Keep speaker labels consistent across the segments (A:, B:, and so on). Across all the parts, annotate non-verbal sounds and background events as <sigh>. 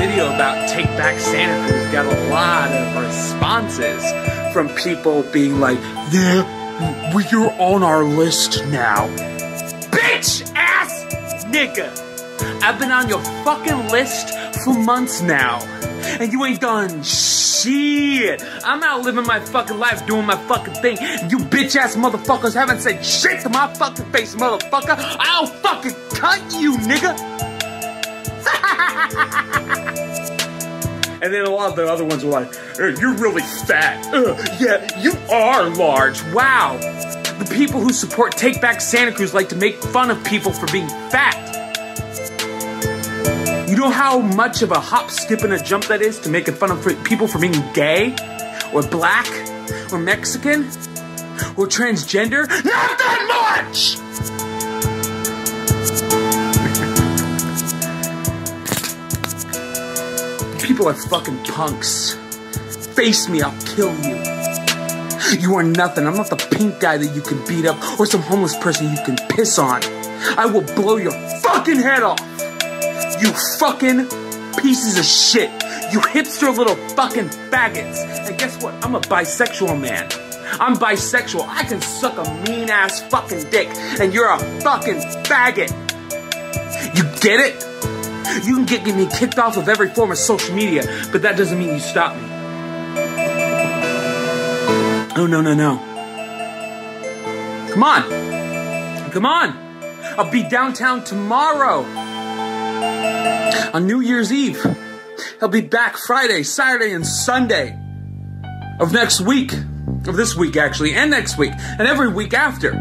A: Video about Take Back Santa Cruz got a lot of responses from people being like, "Yeah, you're on our list now." Bitch ass nigga, I've been on your fucking list for months now, and you ain't done shit. I'm out living my fucking life, doing my fucking thing. You bitch ass motherfuckers haven't said shit to my fucking face, motherfucker. I'll fucking cut you, nigga. <laughs> And then a lot of the other ones were like, "Eh, you're really fat. Uh, yeah, you are large. Wow. The people who support Take Back Santa Cruz like to make fun of people for being fat. You know how much of a hop, skip, and a jump that is to making fun of people for being gay, or black, or Mexican, or transgender? Not that much! People are fucking punks. Face me, I'll kill you. You are nothing. I'm not the pink guy that you can beat up or some homeless person you can piss on. I will blow your fucking head off. You fucking pieces of shit. You hipster little fucking faggots. And guess what? I'm a bisexual man. I'm bisexual. I can suck a mean ass fucking dick. And you're a fucking faggot. You get it? You can get me kicked off of every form of social media, but that doesn't mean you stop me. Oh, no, no, no. Come on. Come on. I'll be downtown tomorrow. On New Year's Eve. I'll be back Friday, Saturday, and Sunday of next week. Of this week, actually, and next week, and every week after.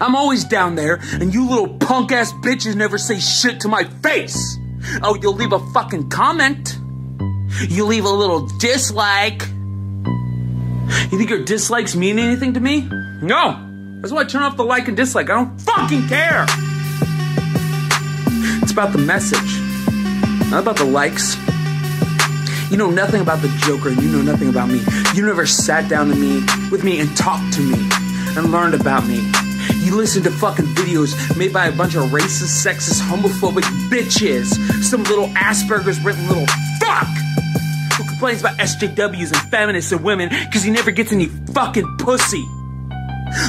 A: I'm always down there, and you little punk ass bitches never say shit to my face. Oh, you'll leave a fucking comment. You leave a little dislike. You think your dislikes mean anything to me? No. That's why I turn off the like and dislike. I don't fucking care. It's about the message, not about the likes. You know nothing about the Joker, and you know nothing about me. You never sat down to me with me and talked to me and learned about me. You listen to fucking videos made by a bunch of racist, sexist, homophobic bitches. Some little Asperger's written little fuck who complains about SJWs and feminists and women because he never gets any fucking pussy.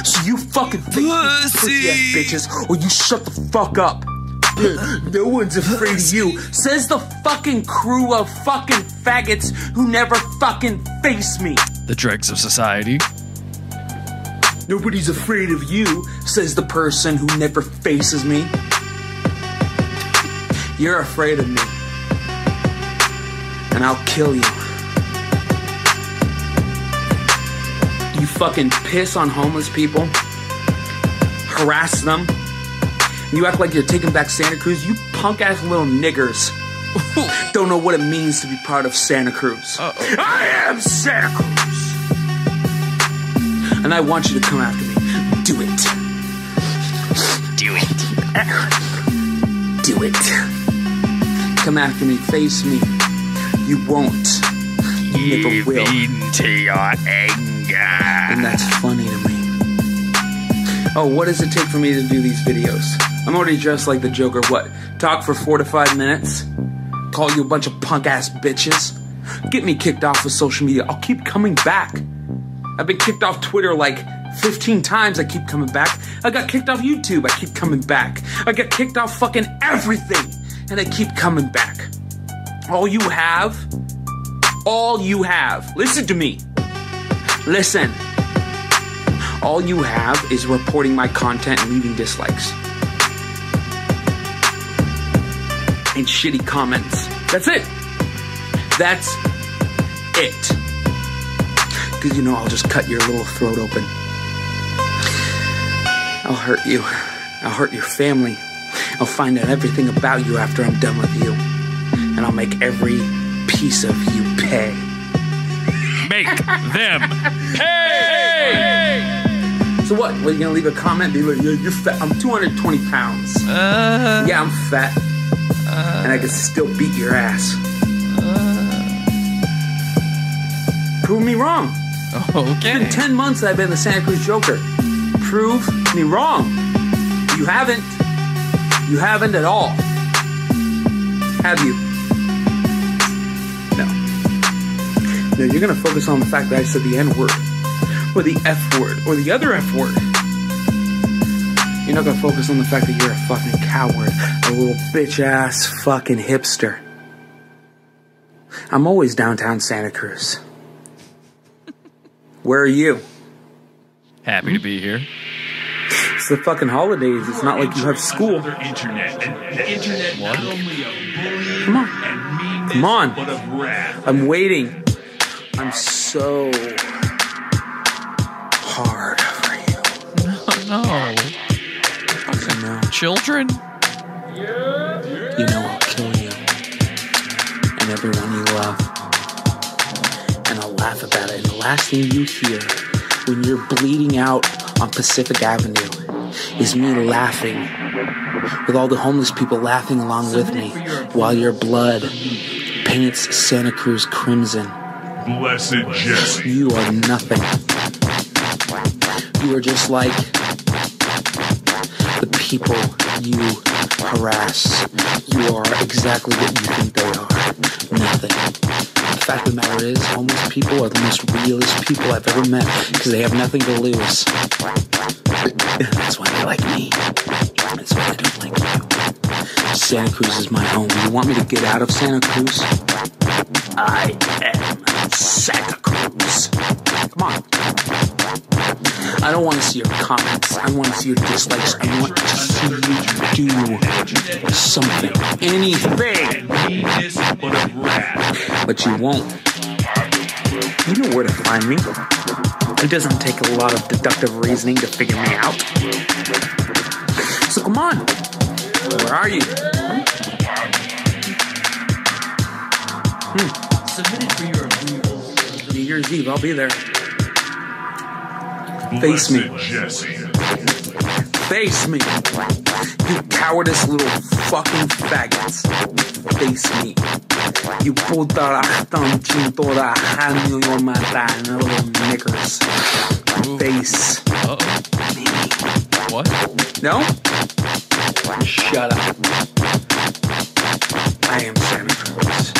A: So you fucking fake pussy ass bitches, or you shut the fuck up. <laughs> No one's afraid of you, says the fucking crew of fucking faggots who never fucking face me.
B: The dregs of society.
A: Nobody's afraid of you, says the person who never faces me. You're afraid of me. And I'll kill you. You fucking piss on homeless people, harass them. You act like you're taking back Santa Cruz. You punk ass little niggers <laughs> don't know what it means to be part of Santa Cruz. I am Santa Cruz. And I want you to come after me. Do it.
B: Do it.
A: Do it. Come after me. Face me. You won't. You never will.
B: into your anger.
A: And that's funny to me. Oh, what does it take for me to do these videos? I'm already dressed like the Joker. What? Talk for four to five minutes? Call you a bunch of punk ass bitches? Get me kicked off of social media. I'll keep coming back. I've been kicked off Twitter like 15 times. I keep coming back. I got kicked off YouTube. I keep coming back. I got kicked off fucking everything. And I keep coming back. All you have, all you have, listen to me. Listen. All you have is reporting my content and leaving dislikes. And shitty comments. That's it. That's it. Because you know I'll just cut your little throat open. I'll hurt you. I'll hurt your family. I'll find out everything about you after I'm done with you. And I'll make every piece of you pay.
B: Make them pay.
A: So what? Were you gonna leave a comment? Be like, yeah, you're fat. I'm 220 pounds.
B: Uh,
A: Yeah, I'm fat. and I can still beat your ass. Prove me wrong. <laughs>
B: okay.
A: It's been 10 months I've been the Santa Cruz Joker. Prove me wrong. You haven't. You haven't at all. Have you? No. No, you're gonna focus on the fact that I said the N word, or the F word, or the other F word. You're not gonna focus on the fact that you're a fucking coward, a little bitch ass fucking hipster. I'm always downtown Santa Cruz. Where are you?
B: Happy to be here.
A: It's the fucking holidays. It's not like you have school.
C: Internet. The internet
B: What?
C: not only of bullying
A: Come on. Come on.
C: but of wrath.
A: I'm waiting. I'm so hard for you.
B: No.
A: I know.
B: Children?
A: You know I'll kill you. And everyone you love. Laugh about it. And the last thing you hear when you're bleeding out on Pacific Avenue is me laughing. With all the homeless people laughing along with me while your blood paints Santa Cruz crimson.
C: Blessed Jesse.
A: You are nothing. You are just like the people you harass. You are exactly what you think they are. Nothing. The fact of the matter is, homeless people are the most realest people I've ever met because they have nothing to lose. That's why they like me. That's why they don't like you. Santa Cruz is my home. You want me to get out of Santa Cruz? I am Santa Cruz. Come on. I don't want to see your comments. I want to see your dislikes. I want to see you do something. Anything.
C: But.
A: You won't. You know where to find me. It doesn't take a lot of deductive reasoning to figure me out. So come on. Where are you? Hmm.
C: Submitted for your approval.
A: New Year's Eve, I'll be there. Face me.
C: Jesse.
A: Face me. You cowardice little fucking faggots. Face me. You puta rastan chintora hanyo yo mata little niggers. Face
B: Uh oh.
A: me.
B: What?
A: No? Shut up. I am Santa Cruz.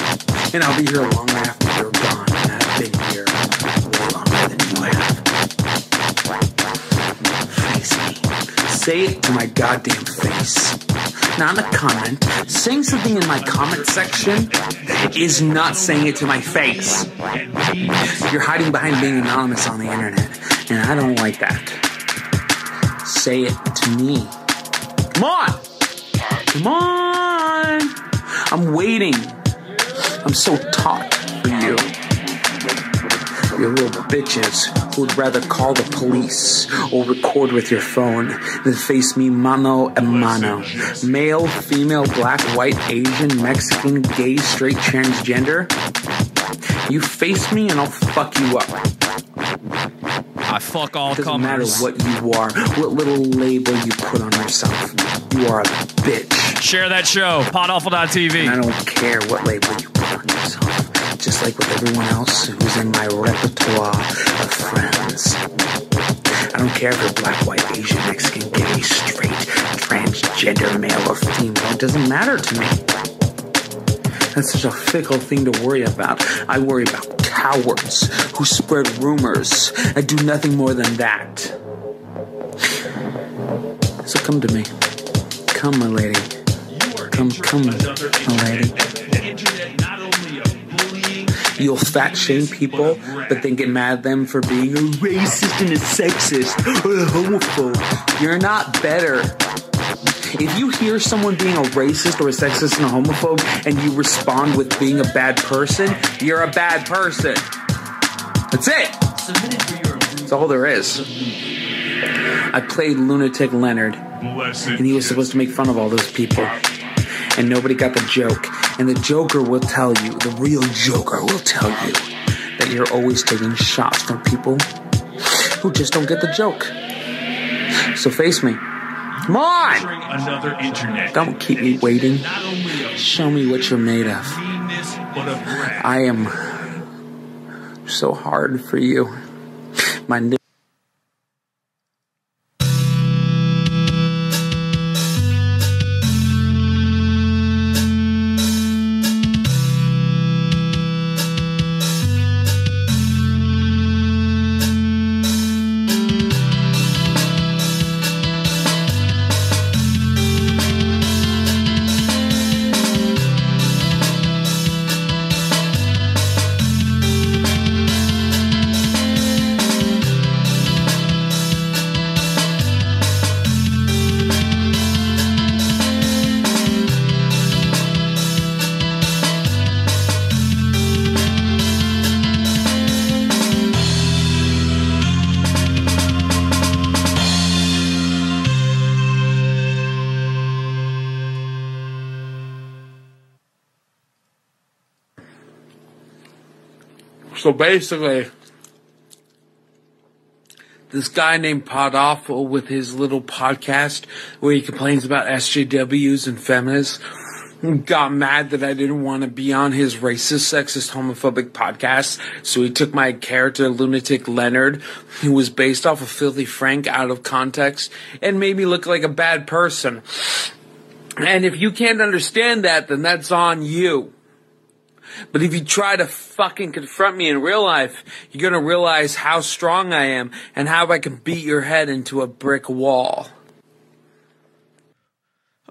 A: And I'll be here long after you're gone. And I've been here way longer than you have. Face me. Say it to my goddamn face. Not in a comment. Saying something in my comment section is not saying it to my face. You're hiding behind being anonymous on the internet. And I don't like that. Say it to me. Come on! Come on! I'm waiting. I'm so taut for you. You little bitches who would rather call the police or record with your phone than face me mano a mano. Male, female, black, white, Asian, Mexican, gay, straight, transgender. You face me and I'll fuck you up.
B: I fuck all
A: Doesn't matter what you are, what little label you put on yourself. You are a bitch.
B: Share that show. Podawful.tv.
A: And I don't care what label you put on yourself. Just like with everyone else who's in my repertoire of friends. I don't care if you're black, white, Asian, Mexican, gay, straight, transgender, male, or female. It doesn't matter to me. That's such a fickle thing to worry about. I worry about cowards who spread rumors and do nothing more than that. So come to me. Come, my lady. Come, come, my lady. You'll fat shame people, but then get mad at them for being a racist and a sexist or a homophobe. You're not better. If you hear someone being a racist or a sexist and a homophobe and you respond with being a bad person, you're a bad person. That's it. That's all there is. I played Lunatic Leonard, and he was supposed to make fun of all those people. And nobody got the joke. And the Joker will tell you, the real Joker will tell you, that you're always taking shots from people who just don't get the joke. So face me. Come on!
C: Another internet.
A: Don't keep me waiting.
C: Not only of
A: Show me what you're made of.
C: meanness, but of wrath.
A: I am so hard for you. My So basically, this guy named Podawful with his little podcast where he complains about SJWs and feminists got mad that I didn't want to be on his racist, sexist, homophobic podcast. So he took my character, Lunatic Leonard, who was based off of Filthy Frank out of context and made me look like a bad person. And if you can't understand that, then that's on you. But if you try to fucking confront me in real life, you're gonna realize how strong I am and how I can beat your head into a brick wall.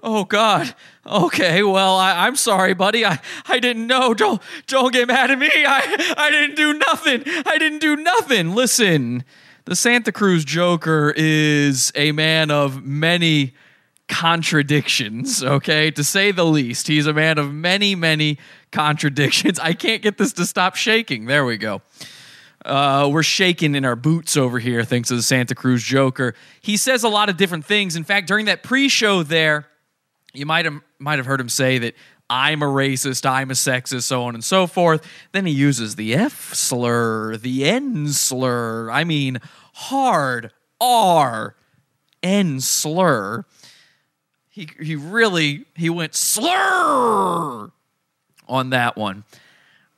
B: Oh God. Okay. Well, I, I'm sorry, buddy. I, I didn't know. Don't don't get mad at me. I I didn't do nothing. I didn't do nothing. Listen, the Santa Cruz Joker is a man of many contradictions. Okay, to say the least, he's a man of many many contradictions. I can't get this to stop shaking. There we go. Uh, we're shaking in our boots over here, thanks to the Santa Cruz Joker. He says a lot of different things. In fact, during that pre-show there, you might have might have heard him say that I'm a racist, I'm a sexist, so on and so forth. Then he uses the F slur, the N slur. I mean, hard R N slur. He he really he went slur on that one.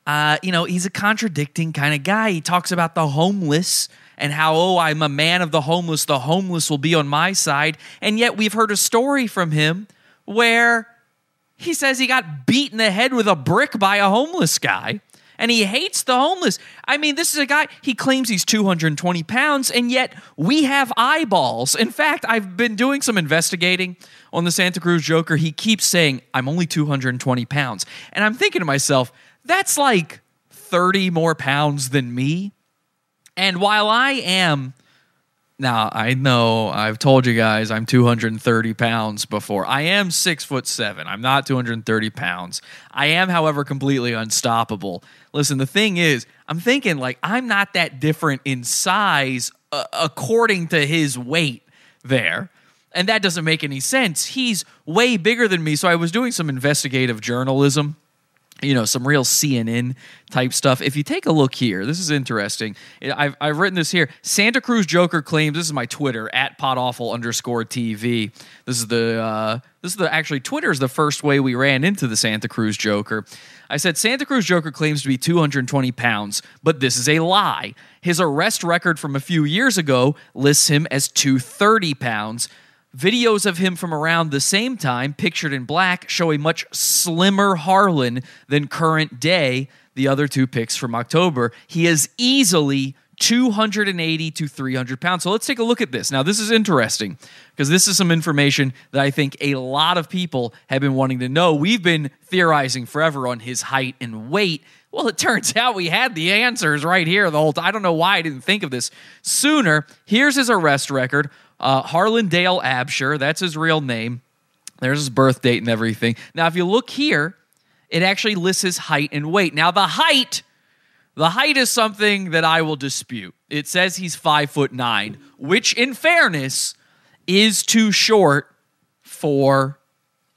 B: Uh, you know, he's a contradicting kind of guy. He talks about the homeless and how, oh, I'm a man of the homeless. The homeless will be on my side. And yet we've heard a story from him where he says he got beat in the head with a brick by a homeless guy and he hates the homeless. I mean, this is a guy, he claims he's 220 pounds, and yet we have eyeballs. In fact, I've been doing some investigating on the Santa Cruz Joker. He keeps saying, I'm only 220 pounds. And I'm thinking to myself, that's like 30 more pounds than me. And while I am now, I know I've told you guys I'm 230 pounds before. I am six foot seven. I'm not 230 pounds. I am, however, completely unstoppable. Listen, the thing is, I'm thinking like I'm not that different in size uh, according to his weight there. And that doesn't make any sense. He's way bigger than me. So I was doing some investigative journalism you know some real cnn type stuff. If you take a look here this is interesting. I've, I've written this here. Santa cruz joker claims this is my twitter at podawful underscore tv this is the uh, this is the actually twitter is the first way we ran into the santa cruz joker. I said santa cruz joker claims to be 220 pounds but this is a lie. His arrest record from a few years ago lists him as 230 pounds Videos of him from around the same time, pictured in black, show a much slimmer Harlan than current day. The other two pics from October. He is easily 280 to 300 pounds. So let's take a look at this. Now, this is interesting because this is some information that I think a lot of people have been wanting to know. We've been theorizing forever on his height and weight. Well, it <laughs> turns out we had the answers right here the whole time. I don't know why I didn't think of this sooner. Here's his arrest record uh, Harlan Dale Absher, that's his real name. There's his birth date and everything. Now, if you look here, it actually lists his height and weight. Now, the height, the height is something that I will dispute. It says he's five foot nine, which, in fairness, is too short for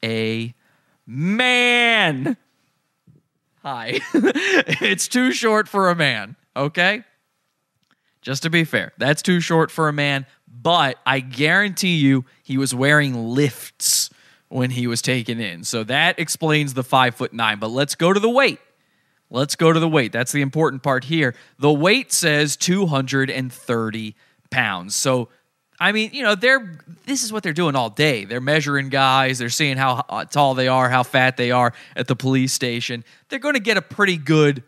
B: a man. Hi. <laughs> it's too short for a man, okay? Just to be fair, that's too short for a man but I guarantee you he was wearing lifts when he was taken in. So that explains the five foot nine. But let's go to the weight. Let's go to the weight. That's the important part here. The weight says 230 pounds. So, I mean, you know, they're this is what they're doing all day. They're measuring guys. They're seeing how uh, tall they are, how fat they are at the police station. They're going to get a pretty good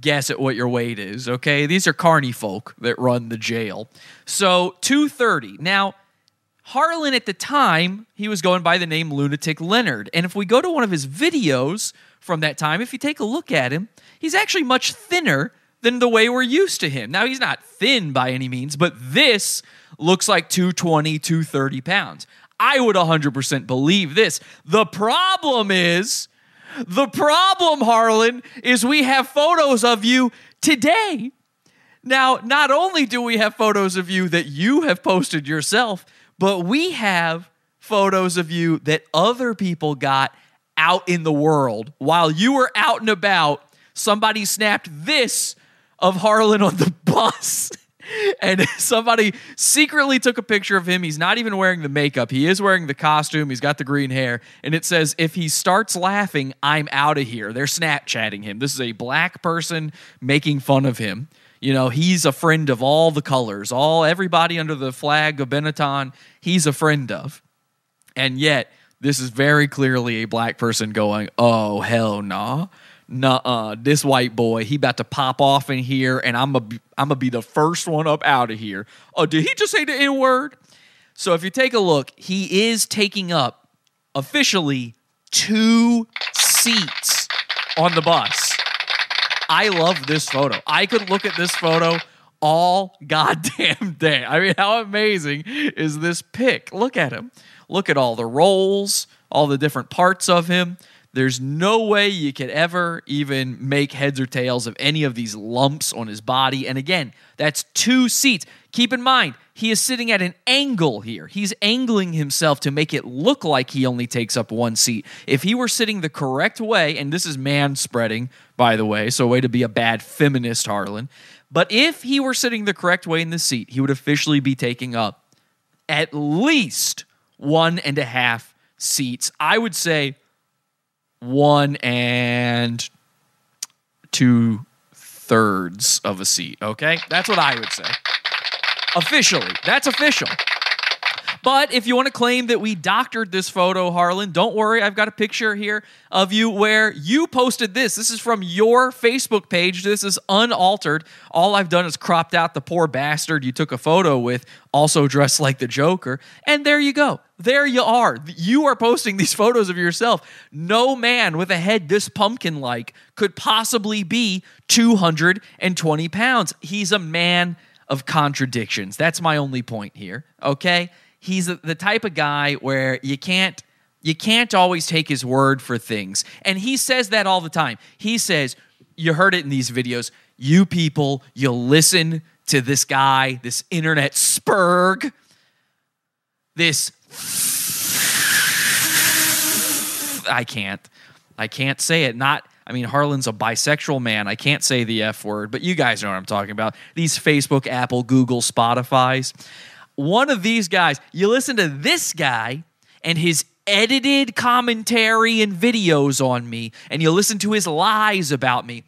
B: guess at what your weight is, okay? These are carny folk that run the jail. So 230. Now, Harlan at the time, he was going by the name Lunatic Leonard. And if we go to one of his videos from that time, if you take a look at him, he's actually much thinner than the way we're used to him. Now, he's not thin by any means, but this looks like 220, 230 pounds. I would 100% believe this. The problem is the problem, Harlan, is we have photos of you today. Now, not only do we have photos of you that you have posted yourself, but we have photos of you that other people got out in the world while you were out and about. Somebody snapped this of Harlan on the <laughs> bus. And <laughs> somebody secretly took a picture of him. He's not even wearing the makeup. He is wearing the costume. He's got the green hair. And it says, if he starts laughing, I'm out of here. They're Snapchatting him. This is a black person making fun of him. You know, he's a friend of all the colors, all everybody under the flag of Benetton, he's a friend of. And yet, this is very clearly a black person going, oh, hell nah. Nuh-uh. This white boy, he about to pop off in here, and I'm going I'm to be the first one up out of here. Oh, did he just say the N-word? So if you take a look, he is taking up officially two seats on the bus. I love this photo. I could look at this photo all goddamn day. I mean, how amazing is this pic? Look at him. Look at all the rolls, all the different parts of him. There's no way you could ever even make heads or tails of any of these lumps on his body. And again, that's two seats. Keep in mind, he is sitting at an angle here. He's angling himself to make it look like he only takes up one seat. If he were sitting the correct way, and this is man spreading, by the way, so a way to be a bad feminist, Harlan. But if he were sitting the correct way in the seat, he would officially be taking up at least one and a half seats. I would say one and two thirds of a seat. Okay, that's what I would say. Officially, that's official. But if you want to claim that we doctored this photo, Harlan, don't worry. I've got a picture here of you where you posted this. This is from your Facebook page. This is unaltered. All I've done is cropped out the poor bastard you took a photo with, also dressed like the Joker. And there you go. There you are. You are posting these <laughs> photos of yourself. No man with a head this pumpkin like could possibly be 220 pounds. He's a man of contradictions. That's my only point here. Okay? He's the type of guy where you can't you can't always take his word for things. And he says that all the time. He says, you heard it in these videos, you people, you listen to this guy, this internet spurg, this <laughs> I can't. I can't say it. Not I mean, Harlan's a bisexual man. I can't say the F word, but you guys know what I'm talking about. These Facebook, Apple, Google, Spotify's. One of these guys, you listen to this guy and his edited commentary and videos on me, and you listen to his lies about me.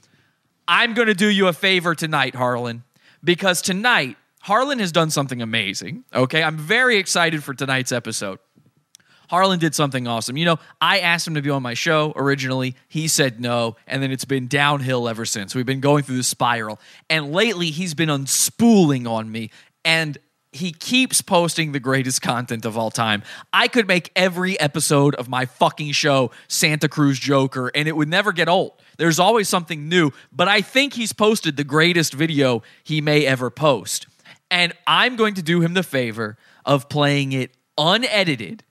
B: I'm going to do you a favor tonight, Harlan, because tonight, Harlan has done something amazing. Okay. I'm very excited for tonight's episode. Harlan did something awesome. You know, I asked him to be on my show originally. He said no, and then it's been downhill ever since. We've been going through the spiral. And lately, he's been unspooling on me. And he keeps posting the greatest content of all time. I could make every episode of my fucking show Santa Cruz Joker and it would never get old. There's always something new, but I think he's posted the greatest video he may ever post. And I'm going to do him the favor of playing it unedited,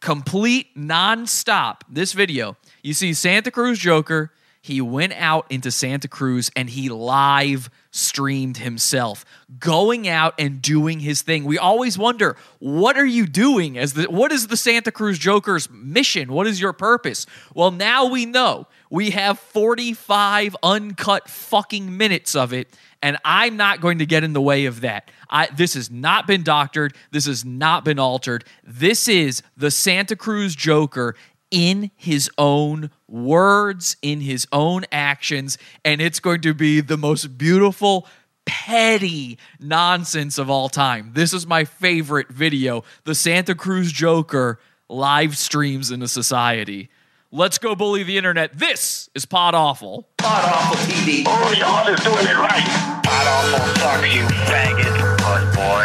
B: complete nonstop. This video, you see Santa Cruz Joker, he went out into Santa Cruz and he live streamed himself going out and doing his thing. We always wonder, what are you doing as the what is the Santa Cruz Joker's mission? What is your purpose? Well, now we know. We have 45 uncut fucking minutes of it and I'm not going to get in the way of that. I, this has not been doctored. This has not been altered. This is the Santa Cruz Joker in his own words, in his own actions, and it's going to be the most beautiful, petty nonsense of all time. This is my favorite video the Santa Cruz Joker live streams in a society. Let's go bully the internet. This is Pod Awful.
D: Pod Awful TV. Oh, y'all is doing it right. Pod Awful sucks, you faggot. Puss boy.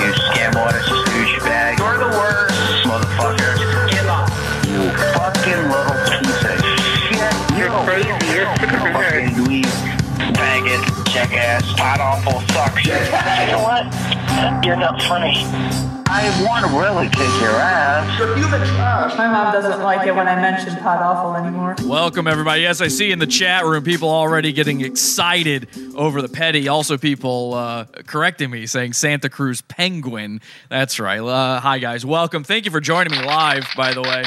D: You scam artist, douchebag. You're the worst. Fucking <laughs> dweeb. Faggot. Jackass. Pod Awful sucks. you know what? You're not funny. I want to really kick your ass.
E: My mom doesn't like it when I mention Pod Awful anymore.
B: Welcome, everybody. Yes, I see in the chat room people already getting excited over the petty. Also, people uh, correcting me saying Santa Cruz Penguin. That's right. Uh, hi, guys. Welcome. Thank you for joining me live, by the way.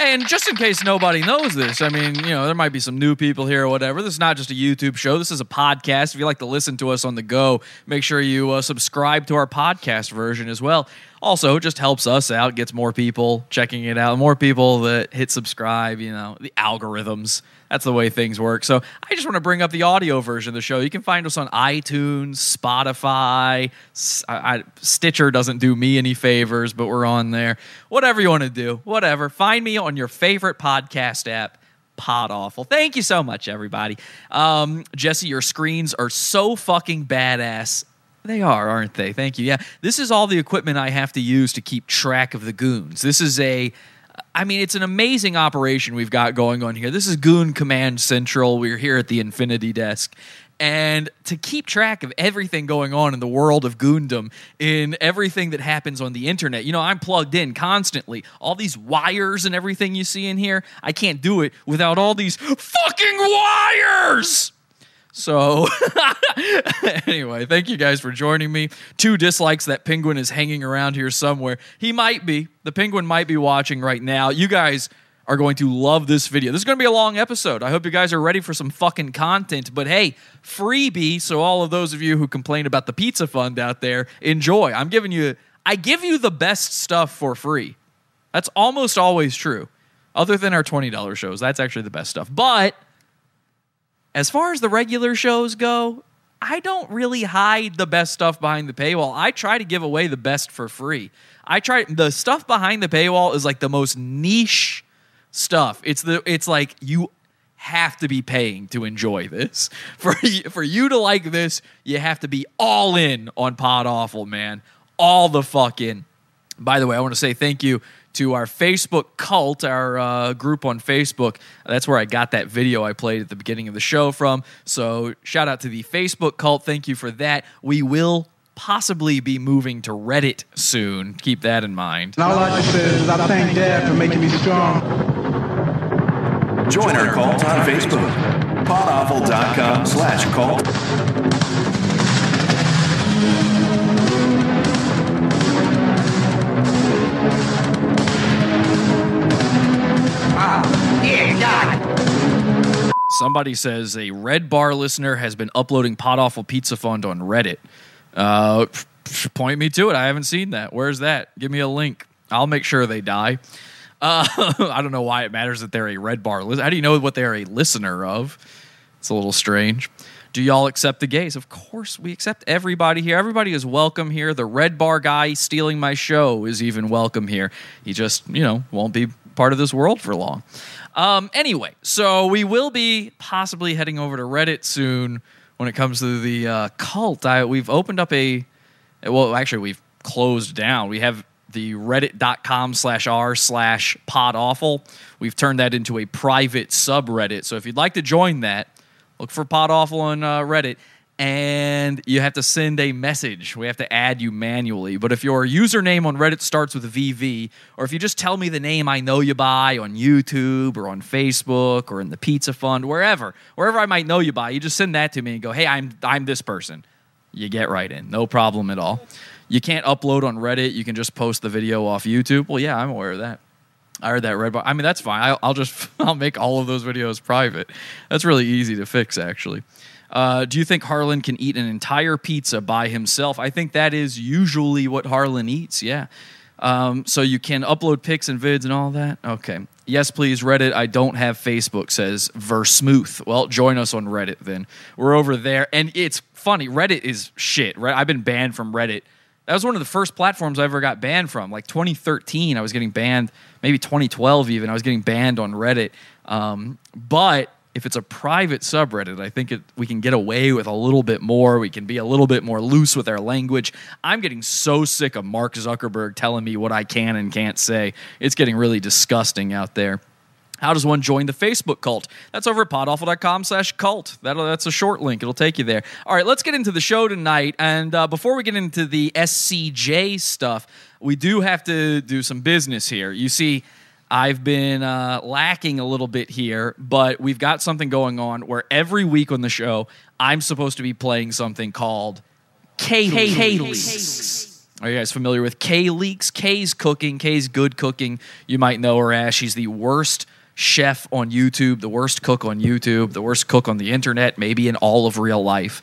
B: And just in case nobody knows this, I mean, you know, there might be some new people here or whatever. This is not just a YouTube show. This is a podcast. If you like to listen to us on the go, make sure you uh, subscribe to our podcast version as well. Also, just helps us out, gets more people checking it out, more people that hit subscribe, you know, the algorithms. That's the way things work. So I just want to bring up the audio version of the show. You can find us on iTunes, Spotify. I- I- Stitcher doesn't do me any favors, but we're on there. Whatever you want to do, whatever. Find me on your favorite podcast app. Pod awful. Thank you so much, everybody. Um, Jesse, your screens are so fucking badass. They are, aren't they? Thank you. Yeah, this is all the equipment I have to use to keep track of the goons. This is a I mean, it's an amazing operation we've got going on here. This is Goon Command Central. We're here at the Infinity Desk. And to keep track of everything going on in the world of Goondom, in everything that happens on the internet, you know, I'm plugged in constantly. All these wires and everything you see in here, I can't do it without all these fucking wires! So, <laughs> anyway, thank you guys for joining me. Two dislikes that penguin is hanging around here somewhere. He might be. The penguin might be watching right now. You guys are going to love this video. This is going to be a long episode. I hope you guys are ready for some fucking content. But hey, freebie. So, all of those of you who complain about the pizza fund out there, enjoy. I'm giving you, I give you the best stuff for free. That's almost always true. Other than our $20 shows, that's actually the best stuff. But as far as the regular shows go, I don't really hide the best stuff behind the paywall. I try to give away the best for free. I try the stuff behind the paywall is like the most niche stuff. It's the it's like you have to be paying to enjoy this. <laughs> For for you to like this, you have to be all in on Pod Awful, man. All the fucking. By the way, I want to say thank you to our Facebook cult, our uh, group on Facebook. That's where I got that video I played at the beginning of the show from. So, shout out to the Facebook cult. Thank you for that. We will possibly be moving to Reddit soon. Keep that in mind.
F: And all I just said is I thank Dad for making me strong.
G: Join our cult on Facebook. Podawful.com slash cult.
B: Somebody says a Red Bar listener has been uploading Pod Awful Pizza Fund on Reddit. Uh, point me to it. I haven't seen that. Where's that? Give me a link. I'll make sure they die. Uh, <laughs> I don't know why it matters that they're a Red Bar listener. How do you know what they're a listener of? It's a little strange. Do y'all accept the gays? Of course, we accept everybody here. Everybody is welcome here. The Red Bar guy stealing my show is even welcome here. He just, you know, won't be part of this world for long. Um, anyway, so we will be possibly heading over to Reddit soon when it comes to the uh, cult. I, we've opened up a, well, actually, we've closed down. We have the reddit.com slash r slash pod awful. We've turned that into a private subreddit. So if you'd like to join that, look for pod awful on uh, Reddit. And you have to send a message. We have to add you manually. But if your username on Reddit starts with VV, or if you just tell me the name I know you by on YouTube or on Facebook or in the Pizza Fund, wherever, wherever I might know you by, you just send that to me and go, hey, I'm, I'm this person. You get right in. No problem at all. You can't upload on Reddit. You can just post the video off YouTube. Well, yeah, I'm aware of that. I heard that red bar. I mean, that's fine. I'll, I'll just <laughs> I'll make all of those videos private. That's really easy to fix, actually. Uh, do you think Harlan can eat an entire pizza by himself? I think that is usually what Harlan eats. Yeah. Um, so you can upload pics and vids and all that. Okay. Yes, please. Reddit. I don't have Facebook. Says Versmooth. Well, join us on Reddit then. We're over there, and it's funny. Reddit is shit. Right? I've been banned from Reddit. That was one of the first platforms I ever got banned from. Like 2013, I was getting banned. Maybe 2012 even. I was getting banned on Reddit. Um, but if it's a private subreddit, I think it, we can get away with a little bit more. We can be a little bit more loose with our language. I'm getting so sick of Mark Zuckerberg telling me what I can and can't say. It's getting really disgusting out there. How does one join the Facebook cult? That's over at podawful.com slash cult. That's a short link. It'll take you there. All right, let's get into the show tonight. And uh, before we get into the SCJ stuff, we do have to do some business here. You see, I've been uh, lacking a little bit here, but we've got something going on where every week on the show, I'm supposed to be playing something called Kayleaks. Are you guys familiar with Kayleaks? Kay's cooking, Kay's good cooking. You might know her as she's the worst chef on YouTube, the worst cook on YouTube, the worst cook on the internet, maybe in all of real life.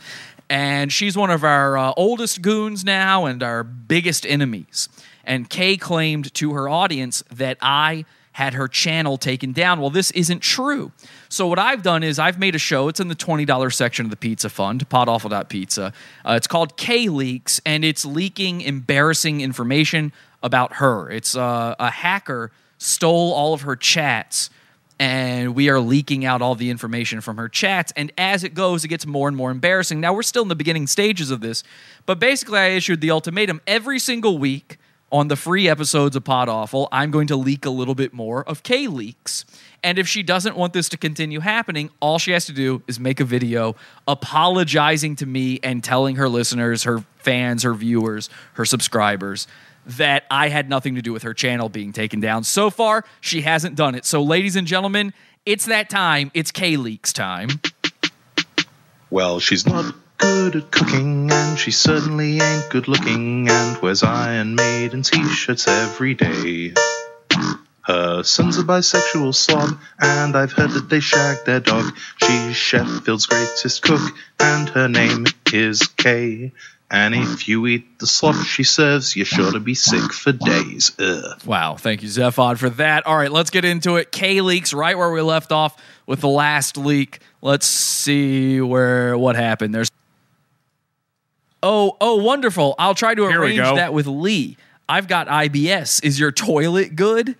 B: And she's one of our uh, oldest goons now and our biggest enemies. And Kay claimed to her audience that I had her channel taken down. Well, this isn't true. So what I've done is I've made a show. It's in the $20 section of the Pizza Fund, podawful.pizza. Uh, it's called Kayleaks, and it's leaking embarrassing information about her. It's uh, a hacker stole all of her chats and we are leaking out all the information from her chats. And as it goes, it gets more and more embarrassing. Now, we're still in the beginning stages of this, but basically, I issued the ultimatum every single week on the free episodes of Pod Awful, I'm going to leak a little bit more of Kayleaks. And if she doesn't want this to continue happening, all she has to do is make a video apologizing to me and telling her listeners, her fans, her viewers, her subscribers that I had nothing to do with her channel being taken down. So far, she hasn't done it. So, ladies and gentlemen, it's that time. It's Kayleaks time.
H: Well, she's not good at cooking, and she certainly ain't good looking, and wears Iron Maiden t-shirts every day. Her son's a bisexual slob, and I've heard that they shag their dog. She's Sheffield's greatest cook, and her name is Kay. And if you eat the slop she serves, you're sure to be sick for days. Ugh.
B: Wow, thank you, Zephod, for that. All right, let's get into it. Kayleaks right where we left off with the last leak. Let's see where what happened. There's Oh, oh, wonderful. I'll try to
I: Here we
B: arrange
I: go.
B: that with Lee. I've got IBS. Is your toilet good?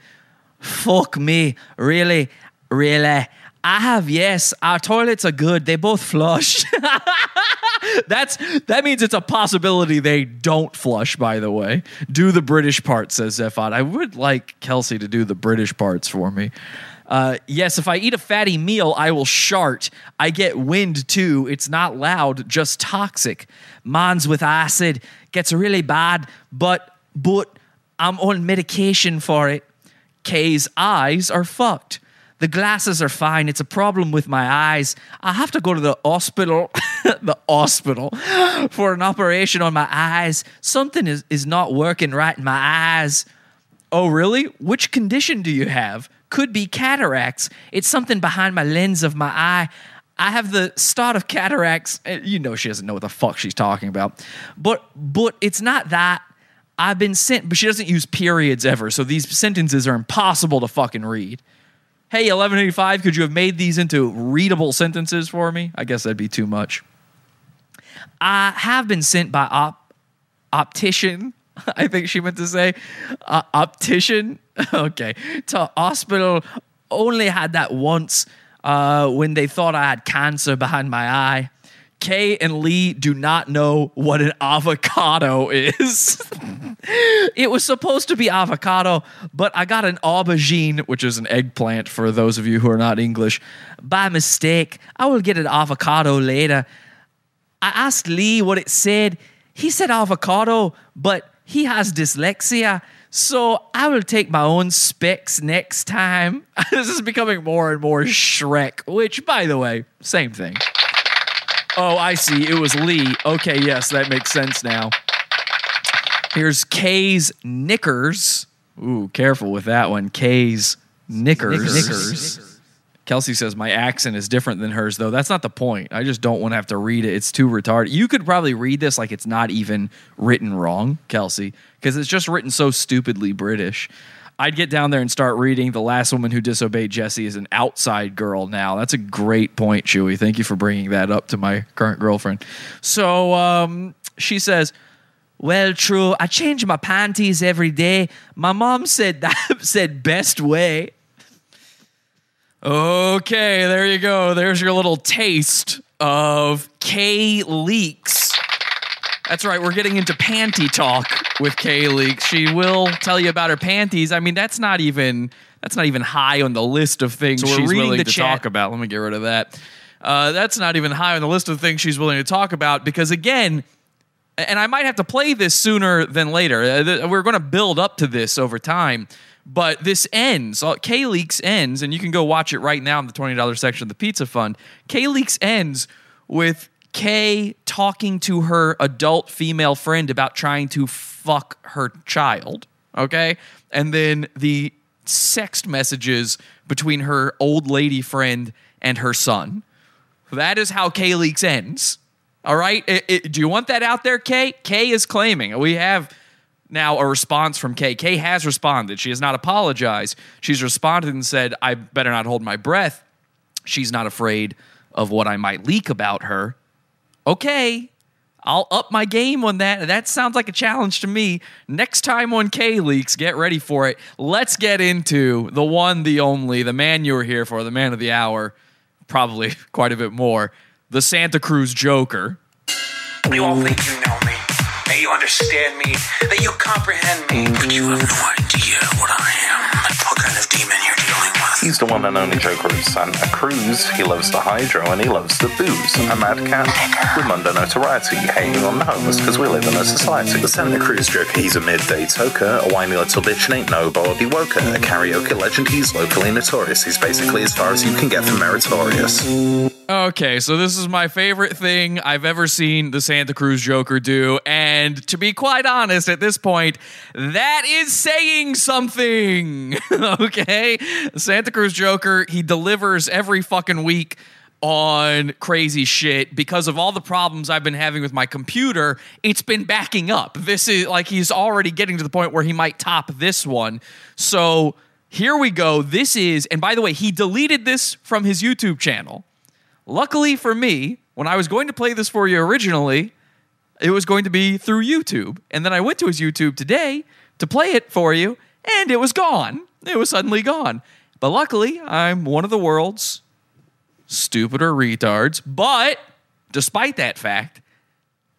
B: Fuck me. Really? Really? I have yes. Our toilets are good. They both flush. <laughs> That's that means it's a possibility they don't flush. By the way, do the British part, says Zephod. I would like Kelsey to do the British parts for me. Uh, yes, if I eat a fatty meal, I will shart. I get wind too. It's not loud, just toxic. Mine's with acid. Gets really bad, but but I'm on medication for it. Kay's eyes are fucked. The glasses are fine. It's a problem with my eyes. I have to go to the hospital, <laughs> the hospital, for an operation on my eyes. Something is, is not working right in my eyes. Oh, really? Which condition do you have? Could be cataracts. It's something behind my lens of my eye. I have the start of cataracts. Uh, You know she doesn't know what the fuck she's talking about. But but it's not that. I've been sent, but she doesn't use periods ever. So these sentences are impossible to fucking read. Hey, 1185, could you have made these into readable sentences for me? I guess that'd be too much. I have been sent by op- optician. <laughs> I think she meant to say uh, optician. <laughs> okay, to hospital. Only had that once uh, when they thought I had cancer behind my eye. Kay and Lee do not know what an avocado <laughs> is. it was supposed to be avocado, but I got an aubergine, which is an eggplant for those of you who are not English, by mistake. I will get an avocado later. I asked Lee what it said. He said avocado, but he has dyslexia. So I will take my own specs next time. <laughs> this is becoming more and more Shrek, which, by the way, same thing. Oh, I see. It was Lee. Okay, yes, that makes sense now. Here's Kay's knickers. Ooh, careful with that one. Kay's knickers.
I: Knickers.
B: Kelsey says my accent is different than hers, though. That's not the point. I just don't want to have to read it. It's too retarded. You could probably read this like it's not even written wrong, Kelsey, because it's just written so stupidly British. I'd get down there and start reading The Last Woman Who Disobeyed Jesse is an outside girl now. That's a great point, Chewy. Thank you for bringing that up to my current girlfriend. So um, she says, well, true. I change my panties every day. My mom said that <laughs> said best way. Okay, there you go. There's your little taste of Kayleaks. That's right, we're getting into panty talk with Kayleaks. She will tell you about her panties. I mean, that's not even that's not even high on the list of things
I: So
B: she's willing to
I: chat.
B: talk about. Let me get rid of that. Uh, that's not even high on the list of things she's willing to talk about because again, and I might have to play this sooner than later. Uh, We're going to build up to this over time, but this ends. Uh, Kayleaks ends, and you can go watch it right now in the twenty dollars section of the Pizza Fund. Kayleaks ends with Kay talking to her adult female friend about trying to fuck her child. Okay. And then the sext messages between her old lady friend and her son. That is how Kayleaks ends. All right. I- I- do you want that out there, Kay? Kay is claiming. We have now a response from Kay. Kay has responded. She has not apologized. She's responded and said, I better not hold my breath. She's not afraid of what I might leak about her. Okay. I'll up my game on that. That sounds like a challenge to me. Next time on Kayleaks, get ready for it. Let's get into the one, the only, the man you were here for, the man of the hour, probably <laughs> quite a bit more, the Santa Cruz Joker.
A: You all think you know me, that you understand me, that you comprehend me, mm-hmm. but you have no idea what I am,
H: He's the one and only Joker of Santa Cruz. He loves the hydro and he loves the booze. A madcap with Mundo notoriety, hating on the homeless because we live in a society. The Santa Cruz Joker, he's a midday toker, a whiny little bitch and ain't nobody woker. A karaoke legend, he's locally notorious. He's basically as far as you can get from meritorious.
B: Okay, so this is my favorite thing I've ever seen the Santa Cruz Joker do. And to be quite honest, at this point, that is saying something. <laughs> okay? Santa Joker, he delivers every fucking week on crazy shit because of all the problems I've been having with my computer. It's been backing up. This is like he's already getting to the point where he might top this one. So here we go. This is, and by the way, he deleted this from his YouTube channel. Luckily for me, when I was going to play this for you originally, it was going to be through YouTube. And then I went to his YouTube today to play it for you, and it was gone. It was suddenly gone. But luckily, I'm one of the world's stupider retards. But despite that fact,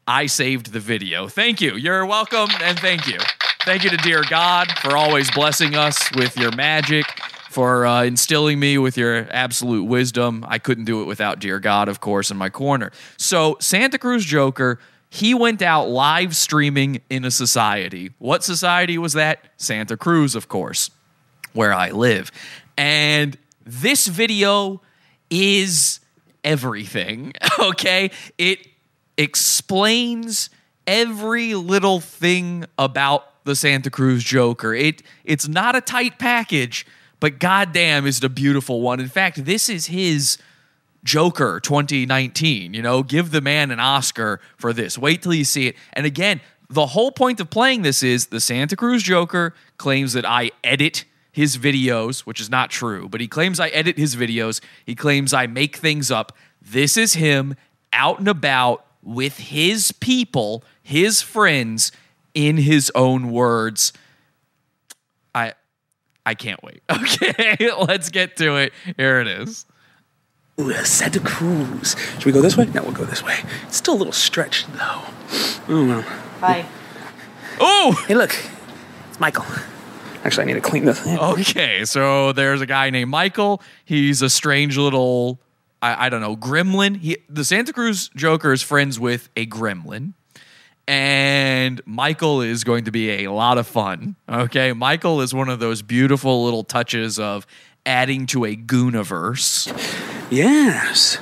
B: I saved the video. Thank you. You're welcome, and thank you. Thank you to dear God for always blessing us with your magic, for uh, instilling me with your absolute wisdom. I couldn't do it without dear God, of course, in my corner. So, Santa Cruz Joker, he went out live streaming in a society. What society was that? Santa Cruz, of course, where I live. And this video is everything, <laughs> okay? It explains every little thing about the Santa Cruz Joker. It it's not a tight package, but goddamn is it a beautiful one. In fact, this is his Joker 2019. You know, give the man an Oscar for this. Wait till you see it. And again, the whole point of playing this is the Santa Cruz Joker claims that I edit his videos, which is not true, but he claims I edit his videos. He claims I make things up. This is him out and about with his people, his friends, in his own words. I I can't wait. <laughs> Okay, let's get to it. Here it is.
A: Ooh, Santa Cruz. Should we go this way? No, we'll go this way. It's still a little stretched, though. Oh, well.
E: Hi.
B: Oh,
A: Hey, look. It's Michael. Actually, I need to clean this. <laughs>
B: okay. So there's a guy named Michael. He's a strange little, I, I don't know, gremlin. He, the Santa Cruz Joker is friends with a gremlin. And Michael is going to be a lot of fun. Okay. Michael is one of those beautiful little touches of adding to a Gooniverse.
A: Yes.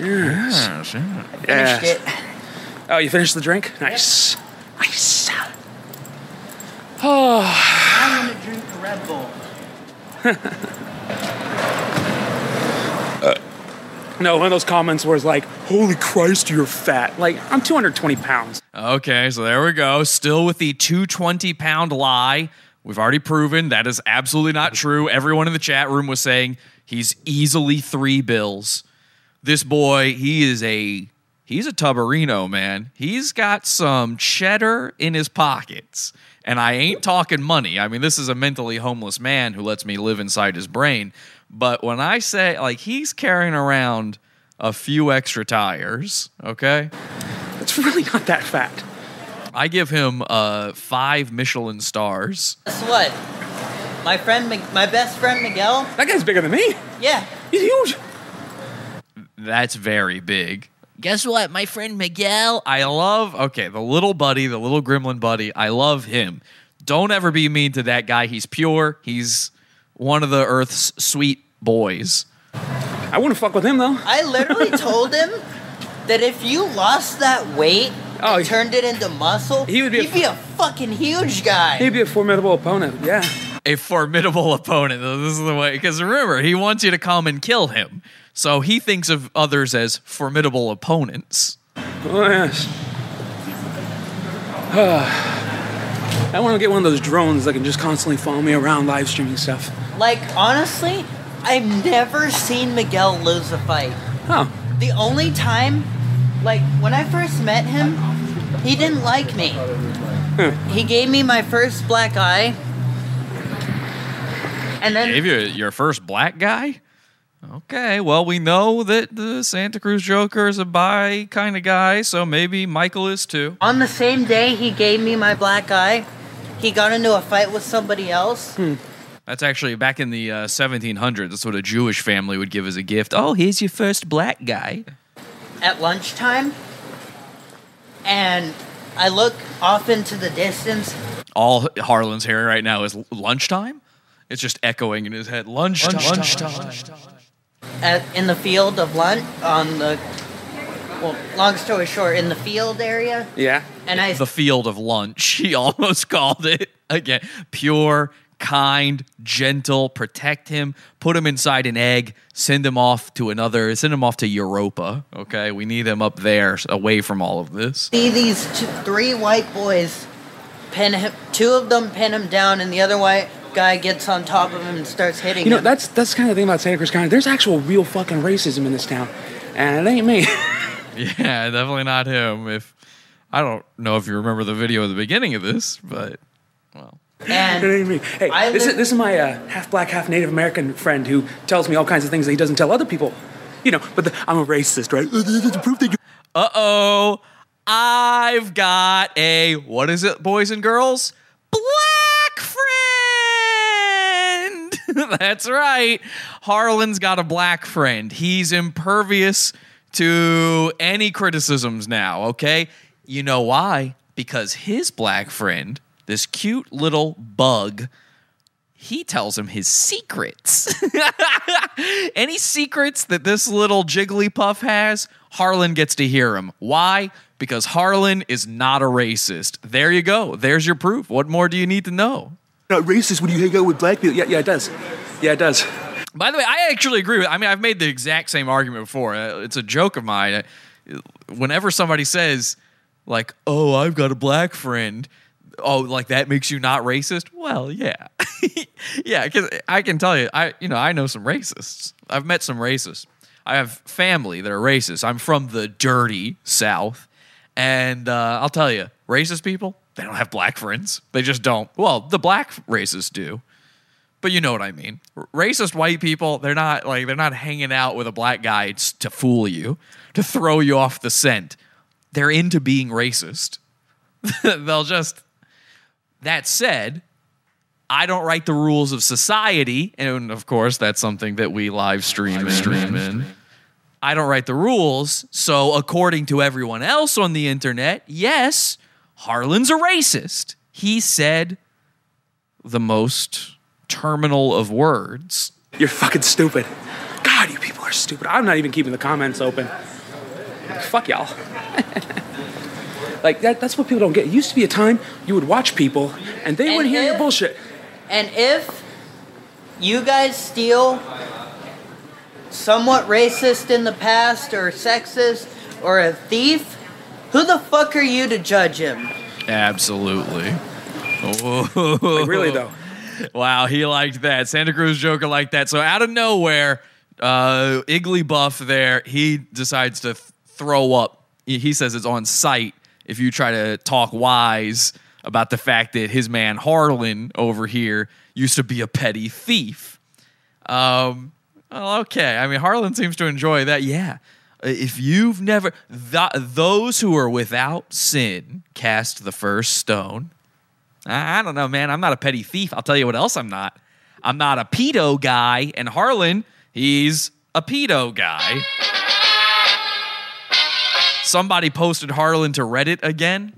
A: Yes.
B: Yes, yeah.
A: yes.
E: Shit.
A: Oh, you finished the drink? Nice. Nice. <sighs>
E: Oh, I'm gonna drink a Red Bull. <laughs>
A: Uh, no, one of those comments was like, holy Christ, you're fat. Like, I'm 220 pounds.
B: Okay, so there we go. Still with the 220 pound lie. We've already proven that is absolutely not true. Everyone in the chat room was saying he's easily three bills. This boy, he is a he's a tuberino, man. He's got some cheddar in his pockets. And I ain't talking money. I mean, this is a mentally homeless man who lets me live inside his brain. But when I say like he's carrying around a few extra tires, okay?
A: It's really not that fat.
B: I give him uh, five Michelin stars.
I: Guess what? My friend, Mig- my best friend Miguel.
A: That guy's bigger than me.
I: Yeah.
A: He's huge.
B: That's very big. Guess what? My friend Miguel. I love, okay, the little buddy, the little gremlin buddy. I love him. Don't ever be mean to that guy. He's pure. He's one of the Earth's sweet boys.
A: I wouldn't fuck with him, though.
I: I literally <laughs> told him that if you lost that weight
A: Oh,
I: and
A: he-
I: turned it into muscle,
A: He would be a-
I: he'd be a fucking huge guy.
A: He'd be a formidable opponent. Yeah.
B: a formidable <laughs> opponent. This is the way. Because remember, he wants you to come and kill him. So he thinks of others as formidable opponents.
A: Oh, yes. <sighs> I want to get one of those drones that can just constantly follow me around live streaming stuff.
I: Like, honestly, I've never seen Miguel lose a fight.
A: Oh,
I: The only time, like, when I first met him, he didn't like me. He gave me my first black eye. And then
B: Gave you your first black guy? Okay, well, we know that the Santa Cruz Joker is a bi kind of guy, so maybe Michael is too.
I: on the same day he gave me my black eye, he got into a fight with somebody else.
B: That's actually back in the uh, 1700s. That's what a Jewish family would give as a gift. Oh, here's your first black guy.
I: at lunchtime and I look off into the distance
B: All Harlan's hearing right now is lunchtime. It's just echoing in his head. Lunchtime. lunchtime.
I: At, in the field of lunch on the well long story short in the field area
A: yeah.
I: and I
B: The field of lunch. <laughs> He almost called it again. Pure, kind, gentle. Protect him. Put him inside an egg. Send him off to another. Send him off to Europa. Okay, we need him up there, away from all of this.
I: see these two, three white boys pin him two of them pin him down and the other white guy gets on top of him and starts hitting
A: You know,
I: him.
A: that's that's the kind of the thing about Santa Cruz County. There's actual real fucking racism in this town, and it ain't me. <laughs>
B: Yeah, definitely not him. If I don't know if you remember the video at the beginning of this, but well,
A: it
I: and
A: ain't me. Hey,
I: I
A: this is
I: live-
A: this is my uh, half black, half Native American friend who tells me all kinds of things that he doesn't tell other people. You know, but the, I'm a racist, right? <laughs> The that you-
B: uh oh, I've got a what is it, boys and girls? Black friend. <laughs> That's right. Harlan's got a black friend. He's impervious to any criticisms now. Okay, you know why? Because his black friend, this cute little bug. He tells him his secrets. <laughs> Any secrets that this little Jigglypuff has, Harlan gets to hear them. Why? Because Harlan is not a racist. There you go. There's your proof. What more do you need to know?
A: Not racist when you hang out with black people. Yeah, yeah, it does. Yeah, it does.
B: By the way, I actually agree with. I mean, I've made the exact same argument before. Uh, It's a joke of mine. Uh, Whenever somebody says, like, "Oh, I've got a black friend," oh, like that makes you not racist? Well, yeah, <laughs> yeah. Because I can tell you, I you know I know some racists. I've met some racists. I have family that are racist. I'm from the dirty South, and uh, I'll tell you, racist people they don't have black friends. They just don't. Well, the black racists do. But you know what I mean. R- Racist white people, they're not like they're not hanging out with a black guy to fool you, to throw you off the scent. They're into being racist. <laughs> They'll just That said, I don't write the rules of society, and of course that's something that we live stream, stream in. I don't write the rules, so according to everyone else on the internet, yes, Harlan's a racist. He said the most terminal of words.
A: You're fucking stupid. God, you people are stupid. I'm not even keeping the comments open. Fuck y'all. <laughs> like that, that's what people don't get. It used to be a time you would watch people and they
I: And
A: wouldn't hear your bullshit.
I: And if you guys steal somewhat racist in the past or sexist or a thief, who the fuck are you to judge him?
B: Absolutely.
A: Like really though. <laughs>
B: Wow, he liked that. Santa Cruz Joker liked that. So out of nowhere, uh, Igglybuff there, he decides to th- throw up. He he says it's on site if you try to talk wise about the fact that his man Harlan over here used to be a petty thief. Um, well, okay. I mean, Harlan seems to enjoy that. Yeah. If you've never, th- those who are without sin cast the first stone. I I don't know, man. I'm not a petty thief. I'll tell you what else I'm not. I'm not a pedo guy. And Harlan, he's a pedo guy. Somebody posted Harlan to Reddit again.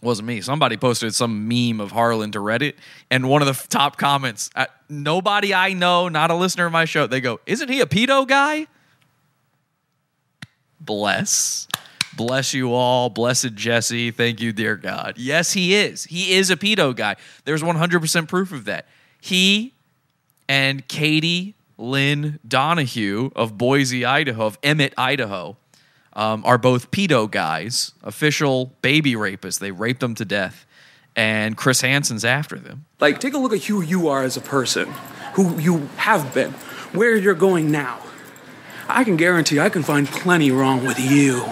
B: Wasn't me. Somebody posted some meme of Harlan to Reddit, and one of the top comments, uh, nobody I know, not a listener of my show, they go, "Isn't he a pedo guy?" Bless. Bless you all. Blessed Jesse. Thank you, dear God. Yes, he is. He is a pedo guy. There's 100% proof of that. He and Katie Lynn Donahue of Boise, Idaho, of Emmett, Idaho, um, are both pedo guys, official baby rapists. They raped them to death. And Chris Hansen's after them.
A: Like, take a look at who you are as a person, who you have been, where you're going now. I can guarantee I can find plenty wrong with you.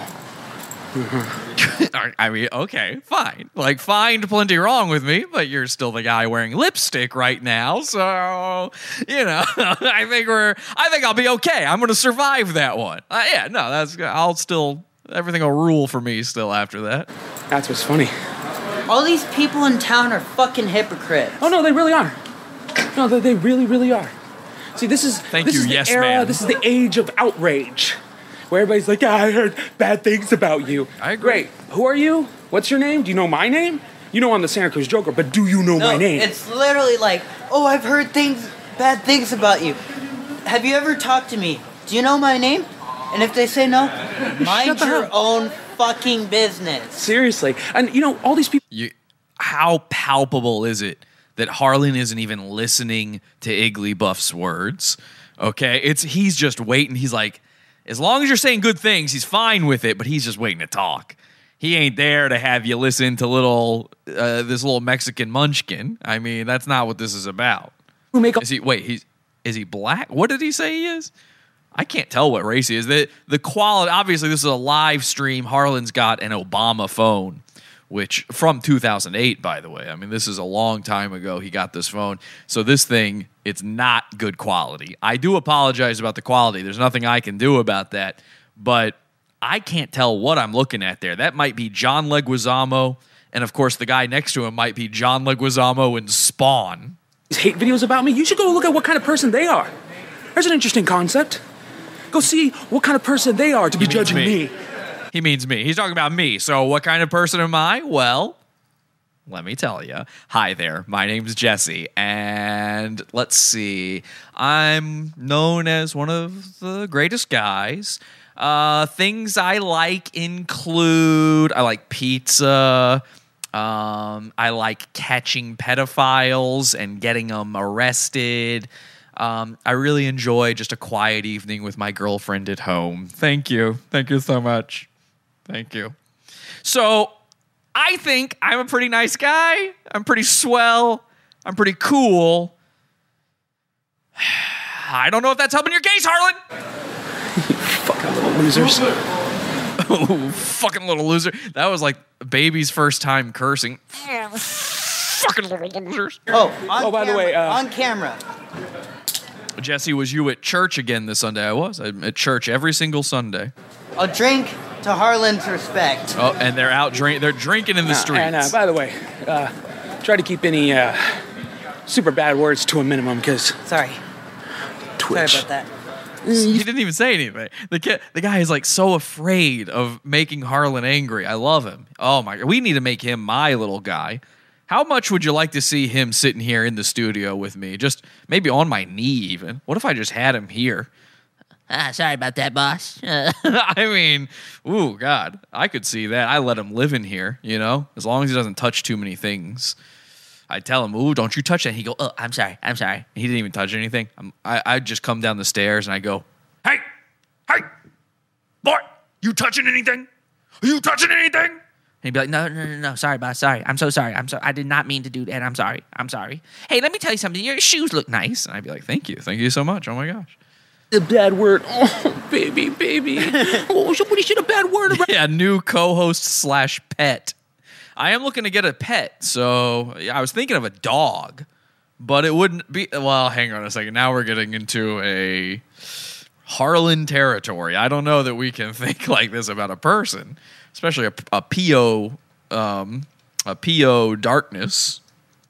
A: <laughs>
B: I mean, okay, fine. Like, find plenty wrong with me, but you're still the guy wearing lipstick right now. So, you know, <laughs> I think we're, I think I'll be okay. I'm going to survive that one. Uh, yeah, no, that's, I'll still, everything will rule for me still after that.
A: That's what's funny.
I: All these people in town are fucking hypocrites.
A: Oh no, they really are. No, they, they really, really are. See, this is
B: Thank
A: this
B: you,
A: is the
B: yes,
A: era.
B: man.
A: This is the age of outrage, where everybody's like, "Yeah, I heard bad things about you."
B: I agree.
A: Great. Who are you? What's your name? Do you know my name? You know I'm the Santa Cruz Joker, but do you know
I: No,
A: my name?
I: it's literally like, oh, I've heard things, bad things about you. Have you ever talked to me? Do you know my name? And if they say no, <laughs> mind your
A: hell-
I: own fucking business.
A: Seriously, and you know all these people.
B: You, how palpable is it that Harlan isn't even listening to Igglybuff's words? Okay, it's he's just waiting. He's like, as long as you're saying good things, he's fine with it, but he's just waiting to talk. He ain't there to have you listen to little uh, this little Mexican munchkin. I mean, that's not what this is about.
A: Who make
B: Is he? Wait, he's is he black? What did he say he is? I can't tell what race he is. The the quality. Obviously, this is a live stream. Harlan's got an Obama phone, which from 2008, by the way. I mean, this is a long time ago. He got this phone, so this thing it's not good quality. I do apologize about the quality. There's nothing I can do about that, but I can't tell what I'm looking at there. That might be John Leguizamo, and of course, the guy next to him might be John Leguizamo in Spawn.
A: hate videos about me, you should go look at what kind of person they are. There's an interesting concept. Go see what kind of person they are to be
B: means
A: judging
B: me.
A: me.
B: He means me. He's talking about me. So, what kind of person am I? Well, let me tell you. Hi there. My name's Jesse. And let's see. I'm known as one of the greatest guys. Uh, things I like include I like pizza. Um, I like catching pedophiles and getting them arrested. Um, I really enjoy just a quiet evening with my girlfriend at home. Thank you. Thank you so much. Thank you. So, I think I'm a pretty nice guy. I'm pretty swell. I'm pretty cool. <sighs> I don't know if that's helping your case, Harlan. <laughs>
A: Fucking little losers.
B: Oh, <laughs> fucking little loser. That was like baby's first time cursing. <sighs> fucking little losers.
I: Oh, on
A: Oh, by the way, uh,
I: on camera.
B: Jesse, was you at church again this Sunday? I was. I'm at church every single Sunday.
I: A drink to Harlan's respect.
B: Oh, and they're out drink. They're drinking in the streets.
A: And uh, by the way, uh, try to keep any uh, super bad words to a minimum because
I: Sorry,
A: Twitch.
I: sorry about that.
B: he didn't even say anything. The kid, the guy is like so afraid of making Harlan angry. I love him. Oh my god, we need to make him my little guy. How much would you like to see him sitting here in the studio with me? Just maybe on my knee, even. What if I just had him here?
J: Ah, sorry about that, boss. <laughs>
B: I mean, ooh, God, I could see that. I let him live in here, you know, as long as he doesn't touch too many things. I tell him, ooh, don't you touch that. He go, oh,
J: I'm sorry. I'm sorry.
B: he didn't even touch anything. I'm, I I just come down the stairs and I go, hey, hey, boy, you touching anything? Are you touching anything?
J: And he'd be like, no, no, no, no. Sorry, boss. Sorry. I'm so sorry. I'm so. I did not mean to do that. I'm sorry. I'm sorry. Hey, let me tell you something. Your shoes look nice.
B: And I'd be like, thank you, thank you so much. Oh my gosh.
A: The bad word. <laughs> Oh, baby, baby. <laughs> Oh, somebody said a bad word about
B: yeah, new co-host slash pet. I am looking to get a pet, so I was thinking of a dog, but it wouldn't be. Well, hang on a second. Now we're getting into a Harlan territory. I don't know that we can <laughs> think like this about a person, especially a, a PO, um, a PO darkness.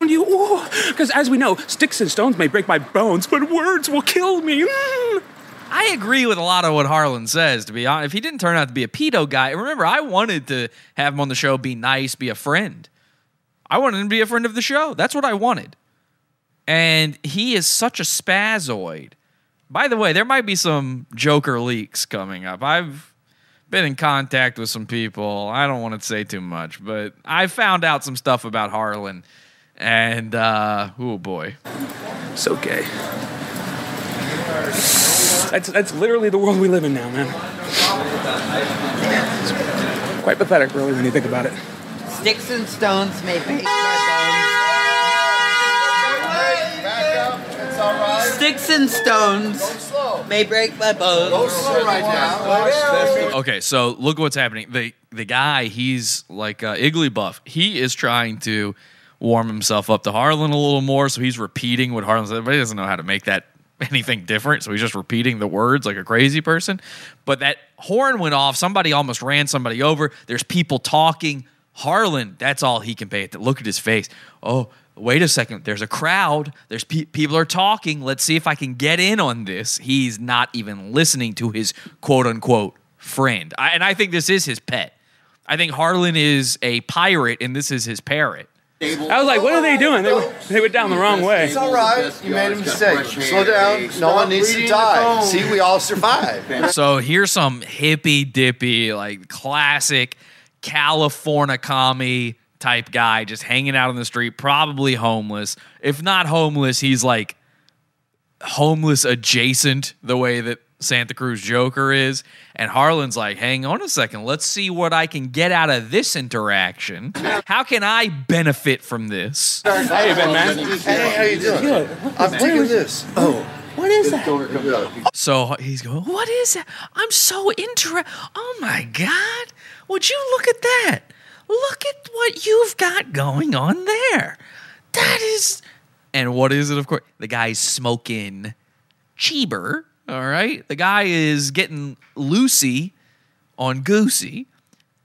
A: You. Because as we know, sticks and stones may break my bones, but words will kill me. Mm.
B: I agree with a lot of what Harlan says. To be honest, if he didn't turn out to be a pedo guy, remember I wanted to have him on the show, be nice, be a friend. I wanted him to be a friend of the show. That's what I wanted. And he is such a spazoid. By the way, there might be some Joker leaks coming up. I've been in contact with some people. I don't want to say too much, but I found out some stuff about Harlan, and uh, oh boy,
A: So gay. That's that's literally the world we live in now, man. It's quite pathetic, really, when you think about it.
I: Sticks and stones may break my bones. Sticks and stones may break my bones.
B: Okay, so look what's happening. The the guy, he's like uh, Igglybuff. He is trying to warm himself up to Harlan a little more, so he's repeating what Harlan said, but he doesn't know how to make that <laughs> anything different, so he's just repeating the words like a crazy person. But that horn went off. Somebody almost ran somebody over. There's people talking. Harlan, that's all he can pay it. Look at his face. Oh, wait a second. There's a crowd. There's pe- people are talking. Let's see if I can get in on this. He's not even listening to his quote unquote friend. I, and I think this is his pet. I think Harlan is a pirate and this is his parrot.
A: I was like, what are they doing? They, went- they went down the wrong way.
K: It's all right. You made a mistake. Slow down. No one needs to die. See, we all survived. <laughs>
B: So here's some hippy dippy, like classic California commie type guy just hanging out on the street, probably homeless. If not homeless, he's like homeless adjacent the way that Santa Cruz Joker is. And Harlan's like, hang on a second, let's see what I can get out of this interaction. How can I benefit from this?
A: Hey, Ben, man.
K: Hey, how you doing? I'm taking this. Oh.
A: What is that?
B: So he's going, What is that? I'm so interested. Oh my God. Would you look at that? Look at what you've got going on there. That is. And what is it, of course? The guy's smoking Cheeber. All right. The guy is getting loosey on Goosey.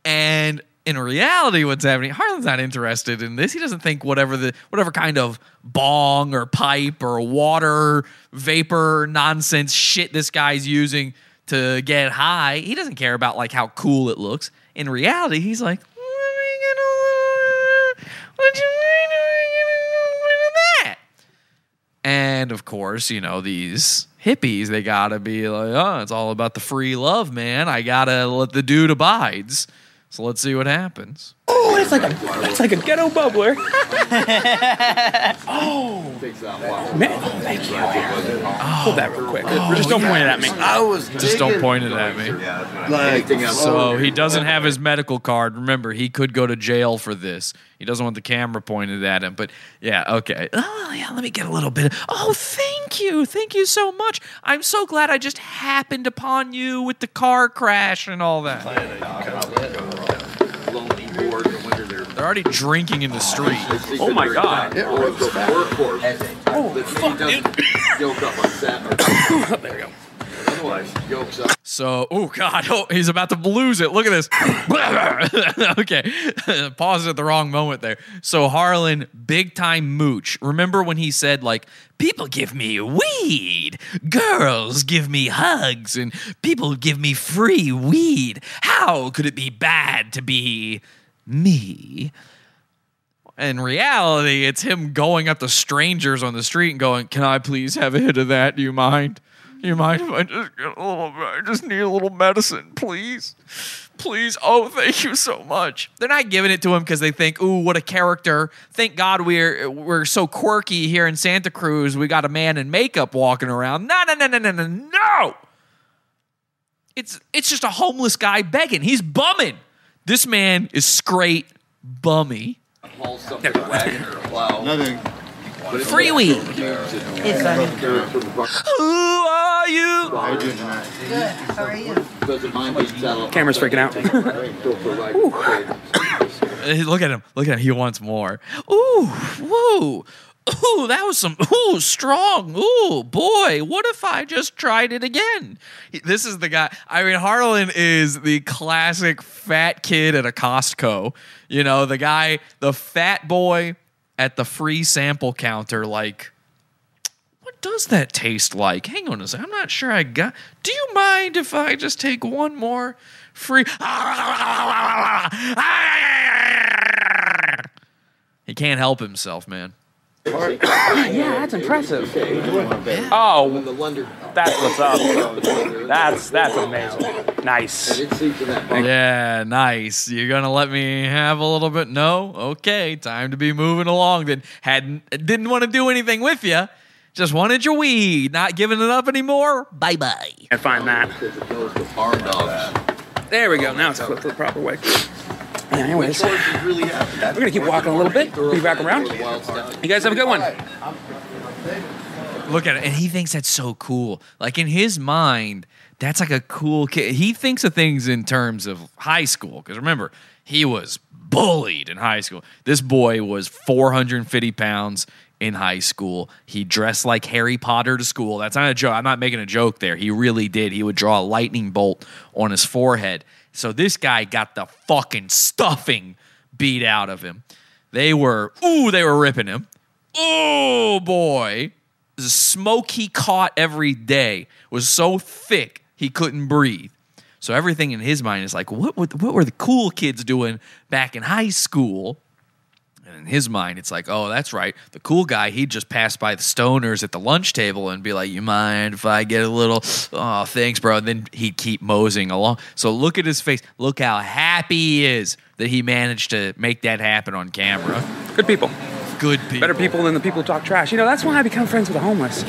B: And in reality, what's happening, Harlan's not interested in this. He doesn't think whatever the whatever kind of bong or pipe or water vapor nonsense shit this guy's using to get high. He doesn't care about like how cool it looks. In reality, he's like, "Let me get a little- what you that? And of course, you know, these hippies, they gotta be like, oh, it's all about the free love, man. I gotta let the dude abides. So let's see what happens.
A: Oh, it's like a it's like a ghetto bubbler. <laughs> oh, man. Oh, thank you. Hold that real quick. Oh, just don't point it at me.
K: I was
B: Just don't point it at me.
K: Like,
B: So he doesn't have his medical card. Remember, he could go to jail for this. He doesn't want the camera pointed at him. But yeah, okay. Oh, yeah, let me get a little bit. Oh, thank you. Thank you so much. I'm so glad I just happened upon you with the car crash and all that. They're already drinking in the street.
A: Oh my god.
B: Oh, <laughs> <coughs> So, oh god, oh, he's about to lose it. Look at this. <coughs> okay, <laughs> paused at the wrong moment there. So Harlan, big time mooch. Remember when he said like, "People give me weed, girls give me hugs, and people give me free weed. How could it be bad to be me?" In reality, it's him going up to strangers on the street and going, "Can I please have a hit of that? Do you mind? You mind if I just get a little? I just need a little medicine, please, please. Oh, thank you so much." They're not giving it to him because they think, "Ooh, what a character! Thank God we're we're so quirky here in Santa Cruz. We got a man in makeup walking around." No, no, no, no, no, no, no. It's it's just a homeless guy begging. He's bumming. This man is straight bummy.
K: Nothing.
J: Free weed.
I: Hey, Sonny.
B: Who are you?
K: How you doing tonight?
I: Good. How are you?
A: Camera's freaking out. <coughs>
B: Hey, Look at him. Look at him. He wants more. Ooh, whoa. Ooh, that was some ooh strong. Ooh, boy, what if I just tried it again? This is the guy. I mean, Harlan is the classic fat kid at a Costco. You know, the guy, the fat boy at the free sample counter, like what does that taste like? Hang on a second. I'm not sure I got. Do you mind if I just take one more free? <laughs> He can't help himself, man. <coughs>
A: yeah, that's impressive. Oh, that's what's up. That's that's amazing. Nice.
B: Yeah, nice. You're gonna let me have a little bit? No, okay. Time to be moving along. Then hadn't didn't want to do anything with you. Just wanted your weed. Not giving it up anymore. Bye bye.
A: I find that. There we go. Now it's flipped the proper way. Yeah, anyways, we're gonna keep walking a little bit. Be back around. You guys have a good one.
B: Look at it, and he thinks that's so cool. Like in his mind, that's like a cool kid. He thinks of things in terms of high school. Because remember, he was bullied in high school. This boy was 450 pounds in high school. He dressed like Harry Potter to school. That's not a joke. I'm not making a joke there. He really did. He would draw a lightning bolt on his forehead. So this guy got the fucking stuffing beat out of him. They were, ooh, they were ripping him. Oh boy. The smoke he caught every day was so thick he couldn't breathe. So everything in his mind is like, what, what, what were the cool kids doing back in high school? And in his mind, it's like, oh, that's right. The cool guy, he'd just pass by the stoners at the lunch table and be like, you mind if I get a little, oh, thanks, bro. And then he'd keep moseying along. So look at his face. Look how happy he is that he managed to make that happen on camera.
A: Good people.
B: Good people.
A: Better people than the people who talk trash. You know, that's why I become friends with the homeless.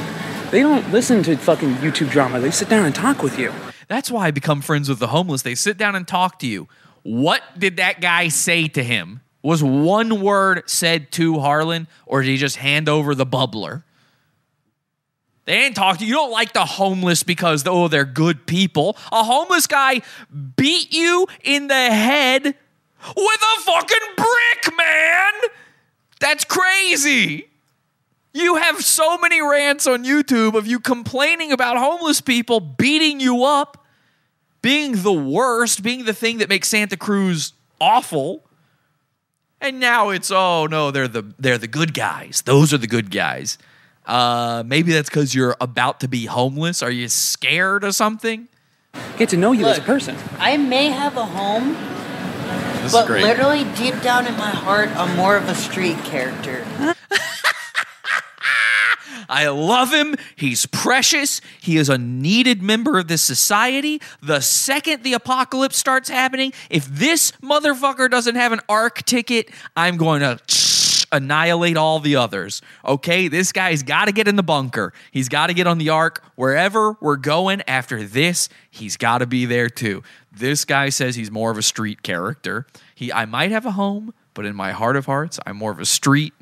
A: They don't listen to fucking YouTube drama. They sit down and talk with you.
B: That's why I become friends with the homeless. They sit down and talk to you. What did that guy say to him? Was one word said to Harlan, or did he just hand over the bubbler? They didn't talk to you. You don't like the homeless because oh they're good people. A homeless guy beat you in the head with a fucking brick, man. That's crazy. You have so many rants on YouTube of you complaining about homeless people beating you up, being the worst, being the thing that makes Santa Cruz awful. And now it's oh no, they're the they're the good guys. Those are the good guys. Uh, maybe that's because you're about to be homeless. Are you scared or something?
A: Get to know you as a person.
I: I may have a home,
B: This
I: but literally deep down in my heart, I'm more of a street character. <laughs>
B: I love him. He's precious. He is a needed member of this society. The second the apocalypse starts happening, if this motherfucker doesn't have an ARC ticket, I'm going to annihilate all the others. Okay? This guy's got to get in the bunker. He's got to get on the ARC. Wherever we're going after this, he's got to be there too. This guy says he's more of a street character. He I might have a home, but in my heart of hearts, I'm more of a street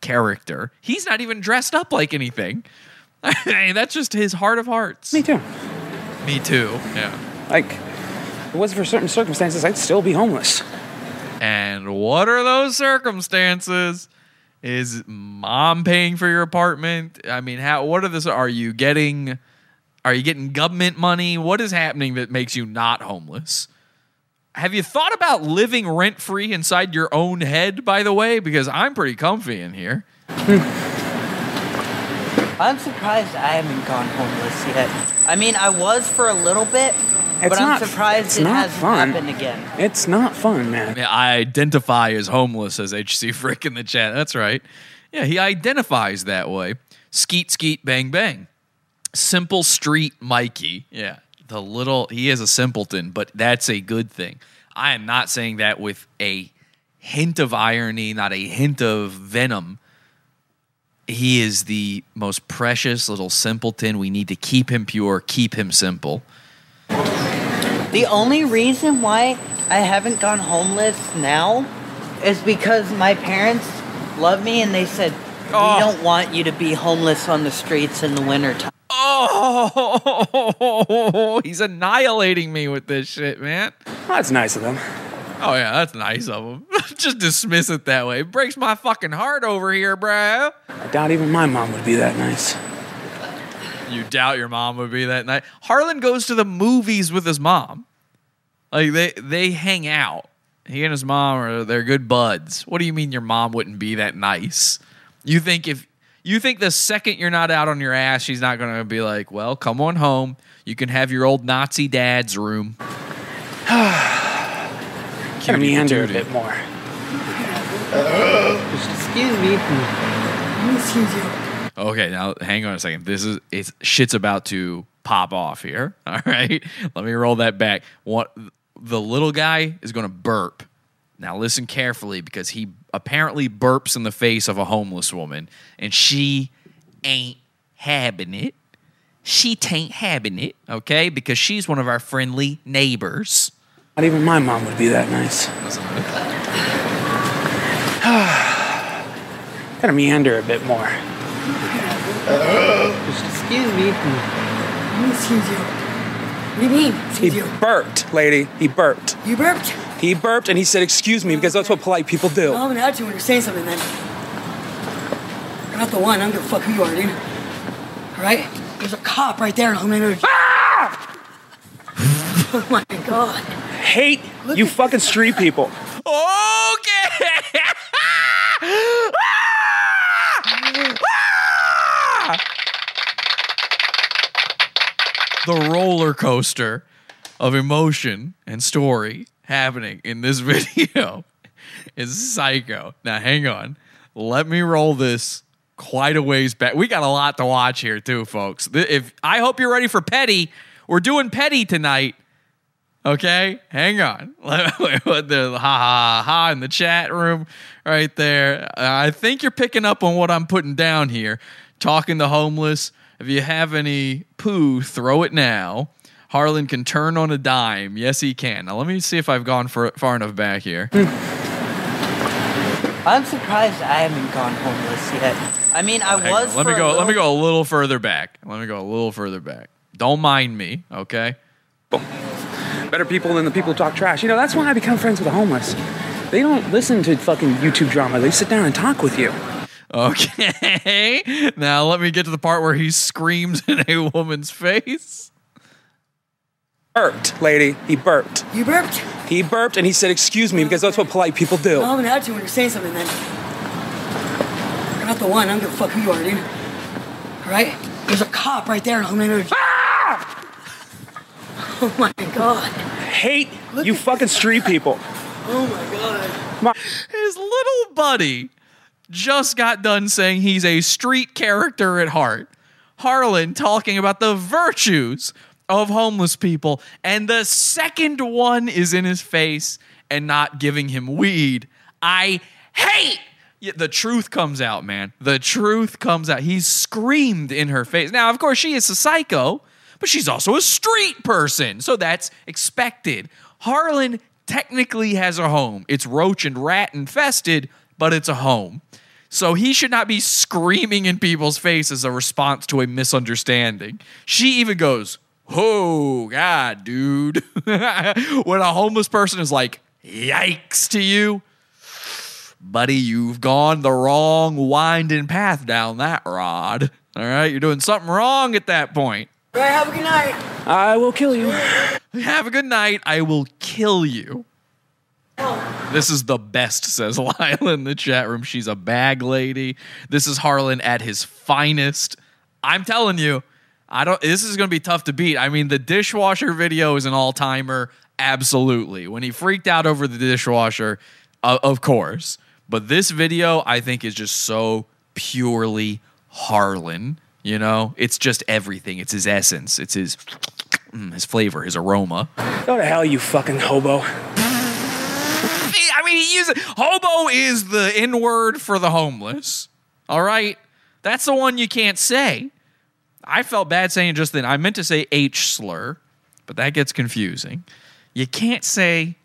B: character. He's not even dressed up like anything. <laughs> That's just his heart of hearts.
A: Me too.
B: Me too. Yeah.
A: Like, if it wasn't for certain circumstances, I'd still be homeless.
B: And what are those circumstances? Is mom paying for your apartment? I mean, how? What are this? Are you getting? Are you getting government money? What is happening that makes you not homeless? Have you thought about living rent free inside your own head? By the way, because I'm pretty comfy in here. <laughs>
I: I'm surprised I haven't gone homeless yet. I mean, I was for a little bit,
A: It's
I: but
A: not-
I: I'm surprised
A: it's
I: it
A: not
I: hasn't
A: fun.
I: happened again.
A: It's not fun, man.
B: Yeah, I identify as homeless, as HC Frick in the chat. That's right. Yeah, he identifies that way. Skeet, skeet, bang, bang. Simple street Mikey. Yeah, the little, he is a simpleton, but that's a good thing. I am not saying that with a hint of irony, not a hint of venom. He is the most precious little simpleton. We need to keep him pure, keep him simple.
I: The only reason why I haven't gone homeless now is because my parents love me and they said, We oh. don't want you to be homeless on the streets in the wintertime.
B: Oh, <laughs> he's annihilating me with this shit, man.
A: That's nice of them.
B: Oh yeah, that's nice of him. <laughs> Just dismiss it that way. It breaks my fucking heart over here, bro.
A: I doubt even my mom would be that nice.
B: You doubt your mom would be that nice. Harlan goes to the movies with his mom. Like they they hang out. He and his mom are they're good buds. What do you mean your mom wouldn't be that nice? You think if you think the second you're not out on your ass, she's not gonna be like, well, come on home. You can have your old Nazi dad's room.
A: Kind of meander a bit more.
I: Excuse me.
B: Okay, now hang on a second. This is it's shit's about to pop off here. <laughs> All right. Let me roll that back. What the little guy is going to burp. Now listen carefully because he apparently burps in the face of a homeless woman and she ain't having it. She tain't having it, okay? Because she's one of our friendly neighbors.
A: Not even my mom would be that nice. <sighs> Gotta meander a bit more.
I: Excuse me.
L: Excuse you. What do you mean?
A: He
L: you.
A: burped, lady. He burped.
L: You burped?
A: He burped and he said, Excuse me, because that's what polite people do.
L: Well, I'm gonna add you when you're saying something then. You're not the one. I don't give a fuck who you are, dude. Alright? There's a cop right there. I'm gonna. Ah! <laughs> oh my god.
A: Hate you fucking street people.
B: Okay. <laughs> Ah! The roller coaster of emotion and story happening in this <laughs> video is psycho. Now, hang on. Let me roll this quite a ways back. We got a lot to watch here, too, folks. If I hope you're ready for petty. We're doing petty tonight. Okay, hang on. <laughs> The ha ha ha in the chat room right there. I think you're picking up on what I'm putting down here. Talking to homeless. If you have any poo, throw it now. Harlan can turn on a dime. Yes, he can. Now let me see if I've gone for, far enough back here.
I: I'm surprised I haven't gone homeless yet. I mean, I
B: Hang
I: was.
B: on. Let
I: for
B: me
I: a
B: go. Let me
I: little-
B: go a little further back. Let me go a little further back. Don't mind me, okay?
A: Better people than the people who talk trash. You know, that's why I become friends with the homeless. They don't listen to fucking YouTube drama. They sit down and talk with you.
B: Okay. Now let me get to the part where he screams in a woman's face.
A: Burped, lady. He burped.
L: You burped?
A: He burped and he said, Excuse me, because that's what polite people do.
L: Well, I'm gonna add you when you're saying something then. You're not the one. I don't give a fuck who you are, dude. Alright? There's a cop right there. I'm ah! gonna. <laughs> Oh my god.
A: Hate you fucking street people.
L: Oh my god.
B: His little buddy just got done saying he's a street character at heart. Harlan talking about the virtues of homeless people, and the second one is in his face and not giving him weed. I hate. Yeah, the truth comes out, man. The truth comes out. He screamed in her face. Now, of course, she is a psycho, but she's also a street person, so that's expected. Harlan technically has a home. It's roach and rat infested, but it's a home. So he should not be screaming in people's face as a response to a misunderstanding. She even goes, Oh, God, dude. <laughs> when a homeless person is like, Yikes to you, buddy, you've gone the wrong winding path down that rod. All right, you're doing something wrong at that point.
L: All right, have a good night.
A: I will kill you.
B: Have a good night. I will kill you. This is the best, says <laughs> Lila in the chat room. She's a bag lady. This is Harlan at his finest. I'm telling you, I don't. This is to be tough to beat. I mean, the dishwasher video is an all timer. Absolutely. When he freaked out over the dishwasher, uh, of course. But this video, I think, is just so purely Harlan. You know, it's just everything. It's his essence. It's his <tsk> mm, his flavor, his aroma.
A: Go to hell, you fucking hobo.
B: I mean, he uses hobo is the N word for the homeless. All right, that's the one you can't say. I felt bad saying just then. I meant to say H slur, but that gets confusing. You can't say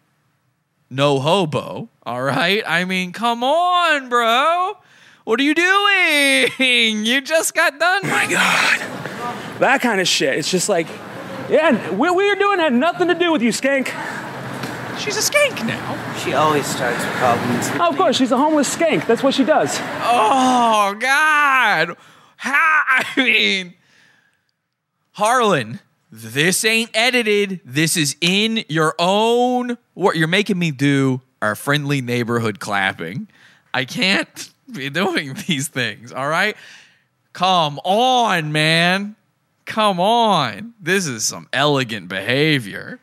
B: no hobo. All right. I mean, come on, bro. What are you doing? You just got done.
A: My God. That kind of shit. It's just like, yeah, what we are doing had nothing to do with you, skank.
B: She's a skank now.
I: She always starts with problems.
A: Oh, of course, she's a homeless skank. That's what she does.
B: Oh God! How? I mean, Harlan, this ain't edited. This is in your own. What you're making me do our friendly neighborhood clapping. I can't be doing these things. All right, come on, man. Come on. This is some elegant behavior.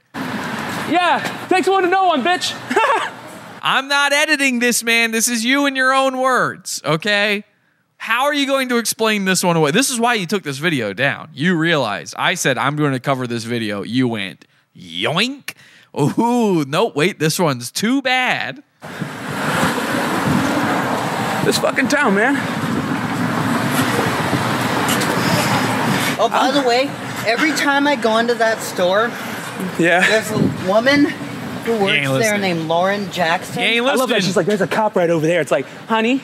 A: Yeah, takes one to know one, bitch. <laughs>
B: I'm not editing this, man. This is you in your own words, okay? How are you going to explain this one away? This is why you took this video down. You realize I said I'm going to cover this video. You went yoink. Ooh, no, wait, this one's too bad.
A: This fucking town, man.
I: Oh, by the way, every time I go into that store,
A: Yeah.
I: there's a woman who works there
B: listening.
I: named Lauren Jackson.
B: You ain't
A: I love that.
B: listening.
A: She's like, there's a cop right over there. It's like, honey,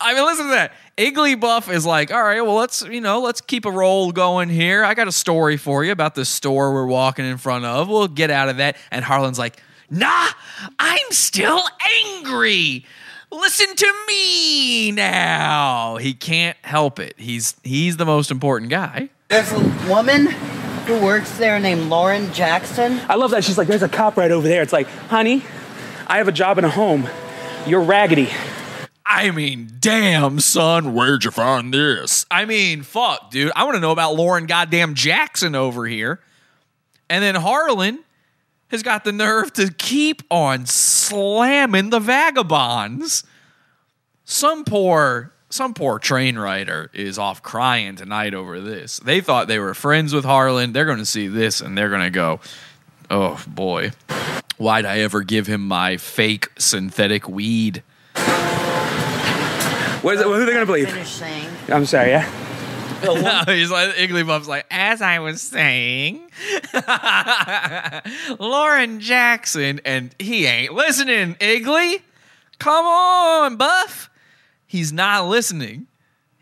B: I mean, listen to that. Igglybuff is like, all right, well, let's you know, let's keep a roll going here. I got a story for you about this store we're walking in front of. We'll get out of that. And Harlan's like, nah, I'm still angry. Listen to me now. He can't help it. He's he's the most important guy.
I: There's a woman who works there named Lauren Jackson.
A: I love that. She's like, there's a cop right over there. It's like, honey, I have a job and a home. You're raggedy.
B: I mean, damn, son, where'd you find this? I mean, fuck, dude. I want to know about Lauren goddamn Jackson over here. And then Harlan has got the nerve to keep on slamming the vagabonds. Some poor, some poor train rider is off crying tonight over this. They thought they were friends with Harlan. They're going to see this and they're going to go, oh boy, why'd I ever give him my fake synthetic weed?
A: What is it? Who are they gonna believe?
I: Finish saying.
A: I'm sorry. Yeah. <laughs>
B: He's like Igglybuff's like, as I was saying, <laughs> Lauren Jackson, and he ain't listening, Iggly. Come on, Buff. He's not listening.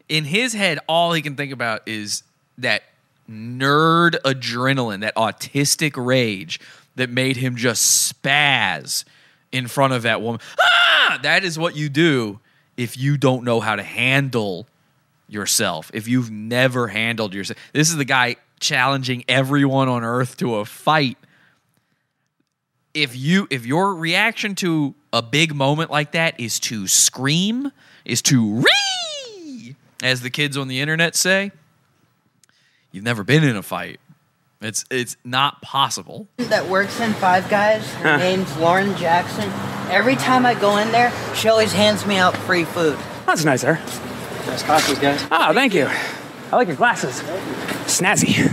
B: In his head, all he can think about is that nerd adrenaline, that autistic rage that made him just spaz in front of that woman. Ah! That is what you do if you don't know how to handle yourself. If you've never handled yourself, this is the guy challenging everyone on earth to a fight. If you if your reaction to a big moment like that is to scream, is to ree, as the kids on the internet say, you've never been in a fight. It's it's not possible.
I: that works in Five Guys. Her name's Lauren Jackson. Every time I go in there, she always hands me out free food.
A: That's nice, sir.
K: Nice glasses, guys.
A: Oh, thank you. I like your glasses. Snazzy.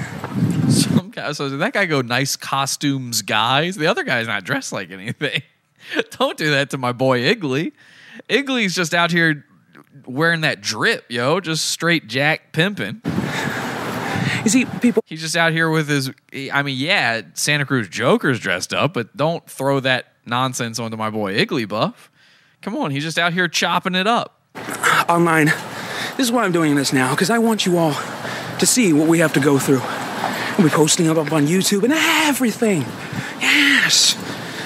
B: Some guy, so did that guy go nice costumes, guys? The other guy's not dressed like anything. <laughs> Don't do that to my boy Iggly. Iggly's just out here wearing that drip, yo, just straight jack pimping.
A: You see, people.
B: He's just out here with his. I mean, yeah, Santa Cruz Joker's dressed up, but don't throw that nonsense onto my boy Igglybuff. Come on, he's just out here chopping it up.
A: online. This is why I'm doing this now, because I want you all to see what we have to go through. We'll be posting it up on YouTube and everything. Yes.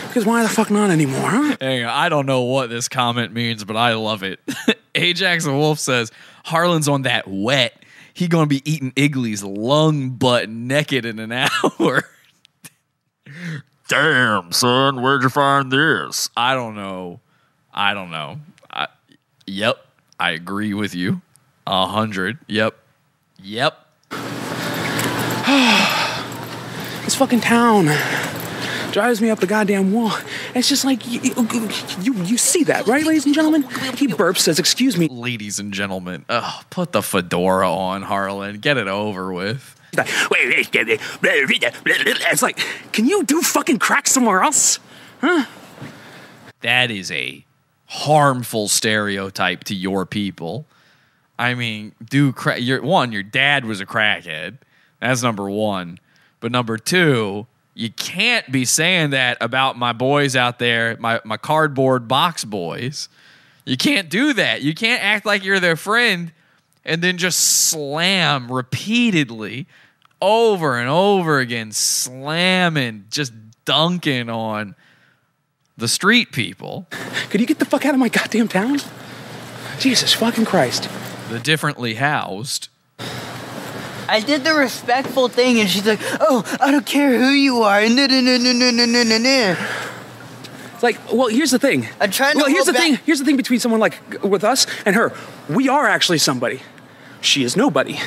A: Because why the fuck not anymore, huh?
B: Hang on, I don't know what this comment means, but I love it. <laughs> Ajax the Wolf says Harlan's on that wet. He gonna be eating Iggly's lung butt naked in an <laughs> hour. Damn, son, where'd you find this? I don't know. I don't know. I, yep, I agree with you. A hundred. Yep. Yep. <sighs>
A: This fucking town drives me up the goddamn wall. It's just like you, you, you see that, right, ladies and gentlemen? He burps, says, "Excuse me."
B: Ladies and gentlemen, oh, put the fedora on, Harlan. Get it over with.
A: It's like, can you do fucking crack somewhere else? Huh?
B: That is a harmful stereotype to your people. I mean, do crack. Your one, your dad was a crackhead. That's number one. But number two, you can't be saying that about my boys out there, my my cardboard box boys. You can't do that. You can't act like you're their friend and then just slam repeatedly over and over again, slamming, just dunking on the street people.
A: Could you get the fuck out of my goddamn town? Jesus fucking Christ.
B: The differently housed.
I: I did the respectful thing, and she's like, "Oh, I don't care who you are." No, no, no, no, no, no, no, no.
A: It's like, well, here's the thing.
I: I'm trying.
A: well, here's the
I: back.
A: thing. Here's the thing between someone like with us and her. We are actually somebody. She is nobody.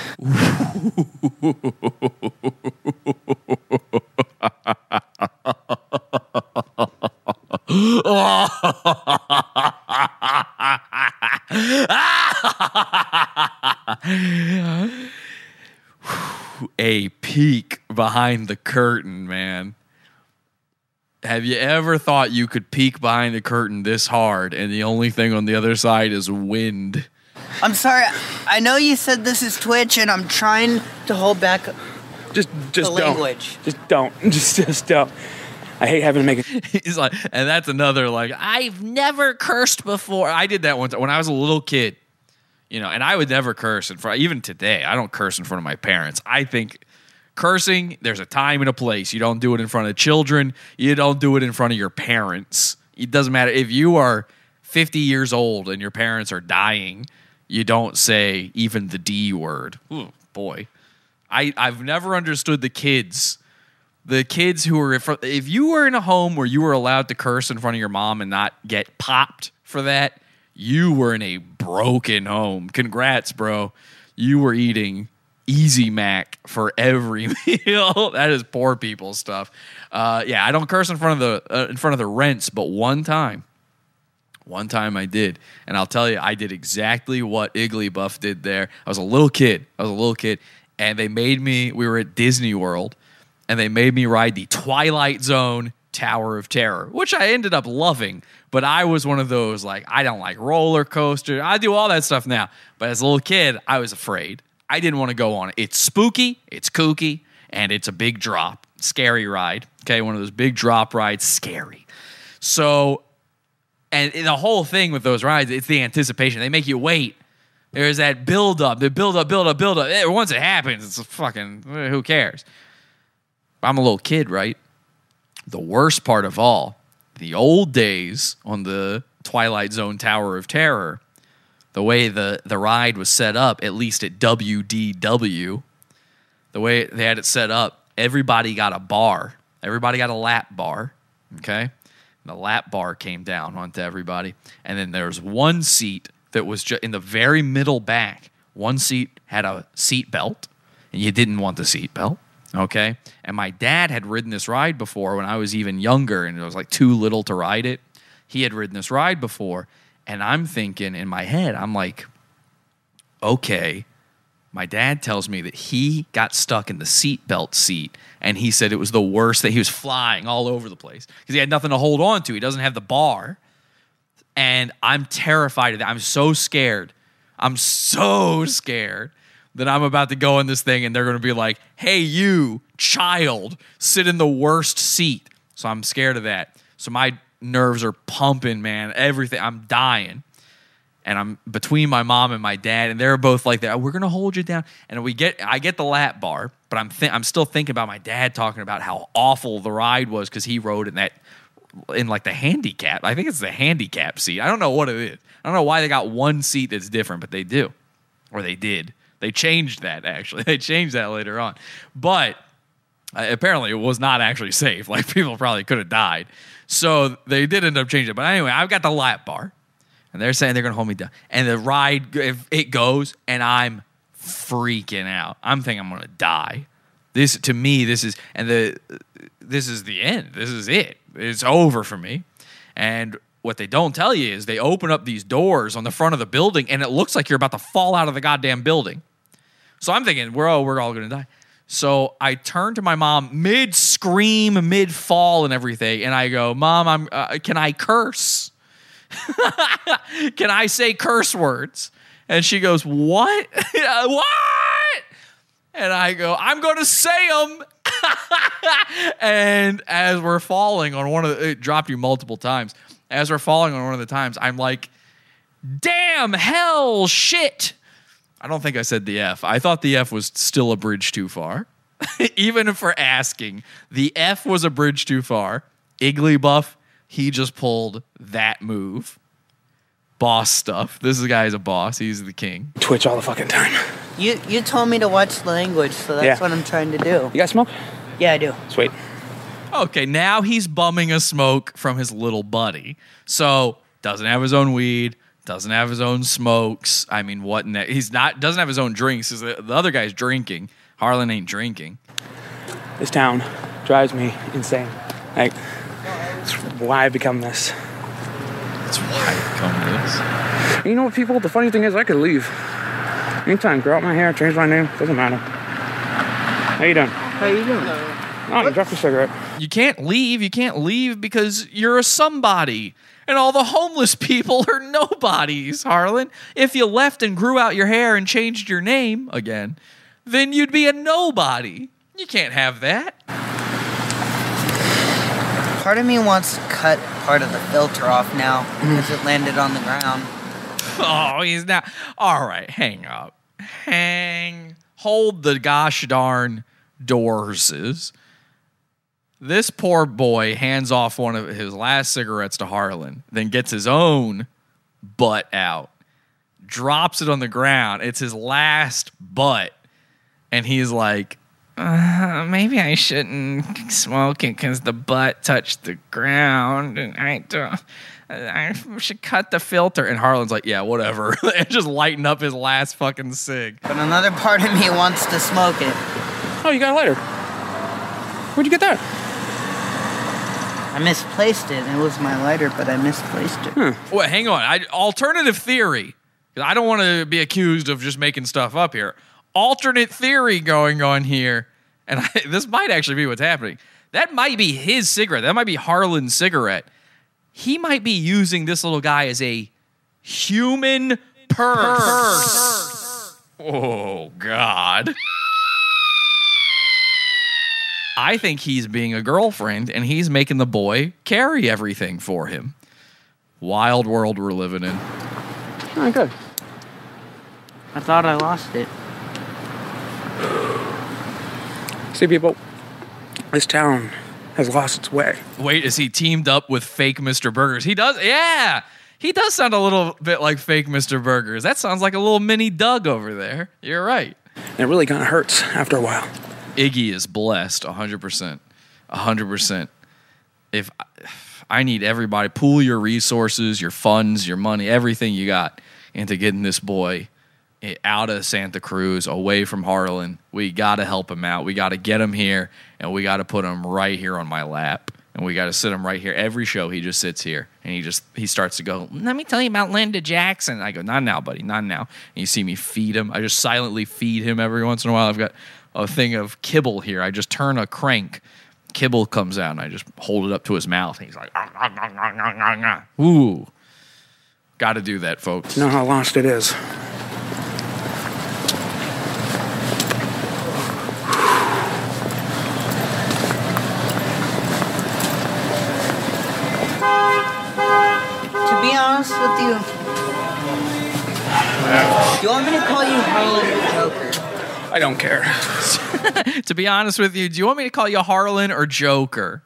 A: <laughs>
B: behind the curtain, man. Have you ever thought you could peek behind the curtain this hard and the only thing on the other side is wind?
I: I'm sorry. I know you said this is Twitch, and I'm trying to hold back
A: Just, just
I: the
A: don't.
I: language.
A: Just don't. <laughs> Just, just don't. I hate having to make it. <laughs>
B: He's like, and that's another like I've never cursed before. I did that once when I was a little kid, you know, and I would never curse in front. Even today, I don't curse in front of my parents. I think cursing there's a time and a place. You don't do it in front of children. You don't do it in front of your parents. It doesn't matter if you are 50 years old and your parents are dying. You don't say even the D word. Ooh, boy, I I've never understood the kids the kids who were if you were in a home where you were allowed to curse in front of your mom and not get popped for that you were in a broken home congrats bro you were eating easy mac for every <laughs> meal that is poor people stuff uh, yeah i don't curse in front of the uh, in front of the rents but one time one time I did, and I'll tell you, I did exactly what Igglybuff did there. I was a little kid. I was a little kid, and they made me. We were at Disney World, and they made me ride the Twilight Zone Tower of Terror, which I ended up loving. But I was one of those like I don't like roller coasters. I do all that stuff now, but as a little kid, I was afraid. I didn't want to go on it. It's spooky, it's kooky, and it's a big drop, scary ride. Okay, one of those big drop rides, scary. So and the whole thing with those rides, it's the anticipation. They make you wait. There's that build up, the build up, build up, build up. Once it happens, it's a fucking who cares? I'm a little kid, right? The worst part of all, the old days on the Twilight Zone Tower of Terror, the way the, the ride was set up, at least at WDW, the way they had it set up, everybody got a bar. Everybody got a lap bar. Okay. The lap bar came down onto everybody. And then there was one seat that was just in the very middle back. One seat had a seat belt, and you didn't want the seat belt. Okay. And my dad had ridden this ride before when I was even younger, and it was like too little to ride it. He had ridden this ride before. And I'm thinking in my head, I'm like, okay, my dad tells me that he got stuck in the seatbelt seat and he said it was the worst that he was flying all over the place because he had nothing to hold on to. He doesn't have the bar. And I'm terrified of that. I'm so scared. I'm so scared that I'm about to go in this thing and they're going to be like, hey, you child, sit in the worst seat. So I'm scared of that. So my nerves are pumping, man. Everything. I'm dying and I'm between my mom and my dad, and they're both like that. We're gonna hold you down, and we get I get the lap bar, but I'm th- I'm still thinking about my dad talking about how awful the ride was because he rode in that in like the handicap. I think it's the handicap seat. I don't know what it is. I don't know why they got one seat that's different, but they do, or they did. They changed that actually. <laughs> They changed that later on, but uh, apparently it was not actually safe. <laughs> Like people probably could have died. So they did end up changing it. But anyway, I've got the lap bar and they're saying they're going to hold me down. And the ride, if it goes, and I'm freaking out. I'm thinking I'm going to die. This to me, this is and the this is the end. This is it. It's over for me. And what they don't tell you is they open up these doors on the front of the building, and it looks like you're about to fall out of the goddamn building. So I'm thinking, we're oh, we're all going to die. So I turn to my mom mid scream, mid fall, and everything, and I go, "Mom, I'm. Uh, can I curse?" <laughs> Can I say curse words? And she goes, What? <laughs> what? And I go, I'm going to say them. <laughs> and as we're falling on one of the, it dropped you multiple times. As we're falling on one of the times, I'm like, damn, hell, shit. I don't think I said the F. I thought the F was still a bridge too far. <laughs> Even for asking, the F was a bridge too far. Igglybuff, he just pulled that move. Boss stuff. This guy is a boss. He's the king.
A: Twitch all the fucking time.
I: You you told me to watch the language, so that's
A: Yeah.
I: what I'm trying to do.
A: You got smoke?
I: Yeah, I do.
A: Sweet.
B: Okay, now he's bumming a smoke from his little buddy. So doesn't have his own weed, doesn't have his own smokes. I mean, what? In that? He's not doesn't have his own drinks. The, the other guy's drinking. Harlan ain't drinking.
A: This town drives me insane. Like, it's why I become this.
B: That's why I become this.
A: You know what, people? The funny thing is, I could leave anytime. Grow out my hair, change my name. Doesn't matter. How you doing? How you doing? Oh, you dropped a cigarette.
B: You can't leave. You can't leave because you're a somebody. And all the homeless people <laughs> are nobodies, Harlan. If you left and grew out your hair and changed your name again, then you'd be a nobody. You can't have that.
I: Part of me wants to cut part of the filter off now mm. because it landed on the ground.
B: Oh, he's not. All right, hang up. Hang. Hold the gosh darn doors. This poor boy hands off one of his last cigarettes to Harlan, then gets his own butt out, drops it on the ground. It's his last butt. And he's like, uh, maybe I shouldn't smoke it because the butt touched the ground, and I don't. I should cut the filter. And Harlan's like, yeah, whatever, <laughs> and just lighten up his last fucking cig.
I: But another part of me wants to smoke it.
A: Oh, you got a lighter. Where'd you get that?
I: I misplaced it. It was my lighter, but I misplaced it.
B: Wait, hang on. I, alternative theory. 'Cause I don't want to be accused of just making stuff up here. Alternate theory going on here, and <laughs> I, this might actually be what's happening. That might be his cigarette. That might be Harlan's cigarette. He might be using this little guy as a human purse. Oh God. I think he's being a girlfriend and he's making the boy carry everything for him. Wild world we're living in.
A: Oh, good.
I: I thought I lost it.
A: See, people, this town has lost its way.
B: Wait, is he teamed up with fake Mr. Burgers? He does, yeah. He does sound a little bit like fake Mr. Burgers. That sounds like a little mini Doug over there. You're right.
A: And it really kind of hurts after a while.
B: Iggy is blessed 100%. 100%. If I need everybody, pool your resources, your funds, your money, everything you got into getting this boy out of Santa Cruz, away from Harlan. We got to help him out. We got to get him here, and we got to put him right here on my lap. And we got to sit him right here. Every show, he just sits here and he just he starts to go. Let me tell you about Linda Jackson. I go, not now, buddy, not now. And you see me feed him. I just silently feed him every once in a while. I've got a thing of kibble here. I just turn a crank. Kibble comes out and I just hold it up to his mouth. And he's like, "Ah, ah, ah, ah, ah, ah, ah." ooh. Got to do that, folks.
A: You know how lost it is.
I: To be honest with you, do you want me to call you Harlan or Joker?
A: I don't care. <laughs>
B: to be honest with you, do you want me to call you Harlan or Joker?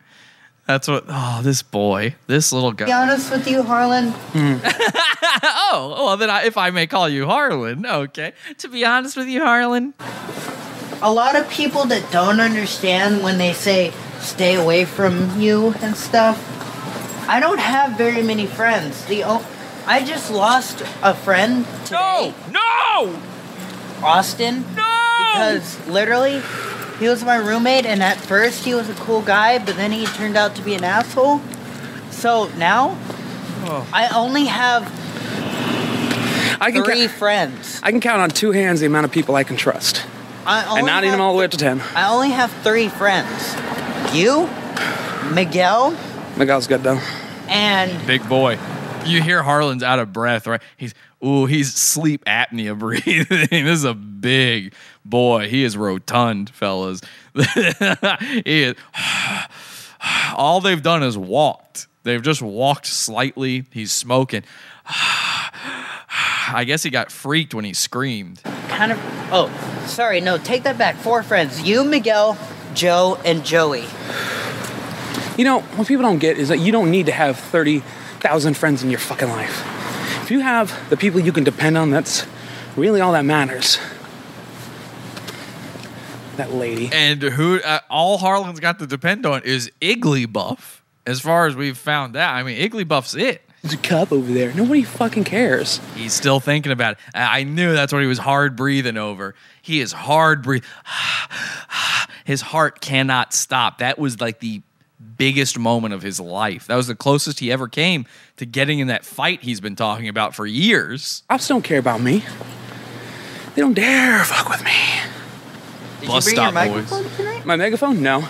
B: That's what. Oh, this boy, this little
I: To be
B: guy.
I: honest with you, Harlan, <laughs>
B: oh, well, then I, if I may call you Harlan, okay. To be honest with you, Harlan,
I: a lot of people that don't understand when they say stay away from you and stuff. I don't have very many friends. The o- I just lost a friend today.
B: No!
I: Austin.
B: No!
I: Because literally, he was my roommate, and at first he was a cool guy, but then he turned out to be an asshole. So now, oh. I only have
A: I can
I: three
A: ca-
I: friends.
A: I can count on two hands the amount of people I can trust,
I: I only
A: and not even all the way up to ten.
I: I only have three friends. You, Miguel,
A: Miguel's good though.
I: and
B: big boy. You hear Harlan's out of breath, right? He's ooh, he's sleep apnea breathing. <laughs> this is a big boy. He is rotund, fellas. <laughs> he is. <sighs> All they've done is walked. They've just walked slightly. He's smoking. <sighs> I guess he got freaked when he screamed.
I: kind of. Oh, sorry. No, take that back. Four friends. You, Miguel, Joe, and Joey.
A: You know what people don't get is that you don't need to have thirty thousand friends in your fucking life. If you have the people you can depend on, that's really all that matters. That lady.
B: And who uh, all Harlan's got to depend on is Igglybuff. As far as we've found out, I mean, Igglybuff's it.
A: There's a cup over there. Nobody fucking cares.
B: He's still thinking about it. I I knew that's what he was hard breathing over. He is hard breathing. <sighs> His heart cannot stop. That was like the biggest moment of his life. That was the closest he ever came to getting in that fight he's been talking about for years.
A: Ops don't care about me. They don't dare fuck with me.
I: Did
B: Bus
I: you bring your
B: stop boys.
I: tonight?
A: My megaphone? No.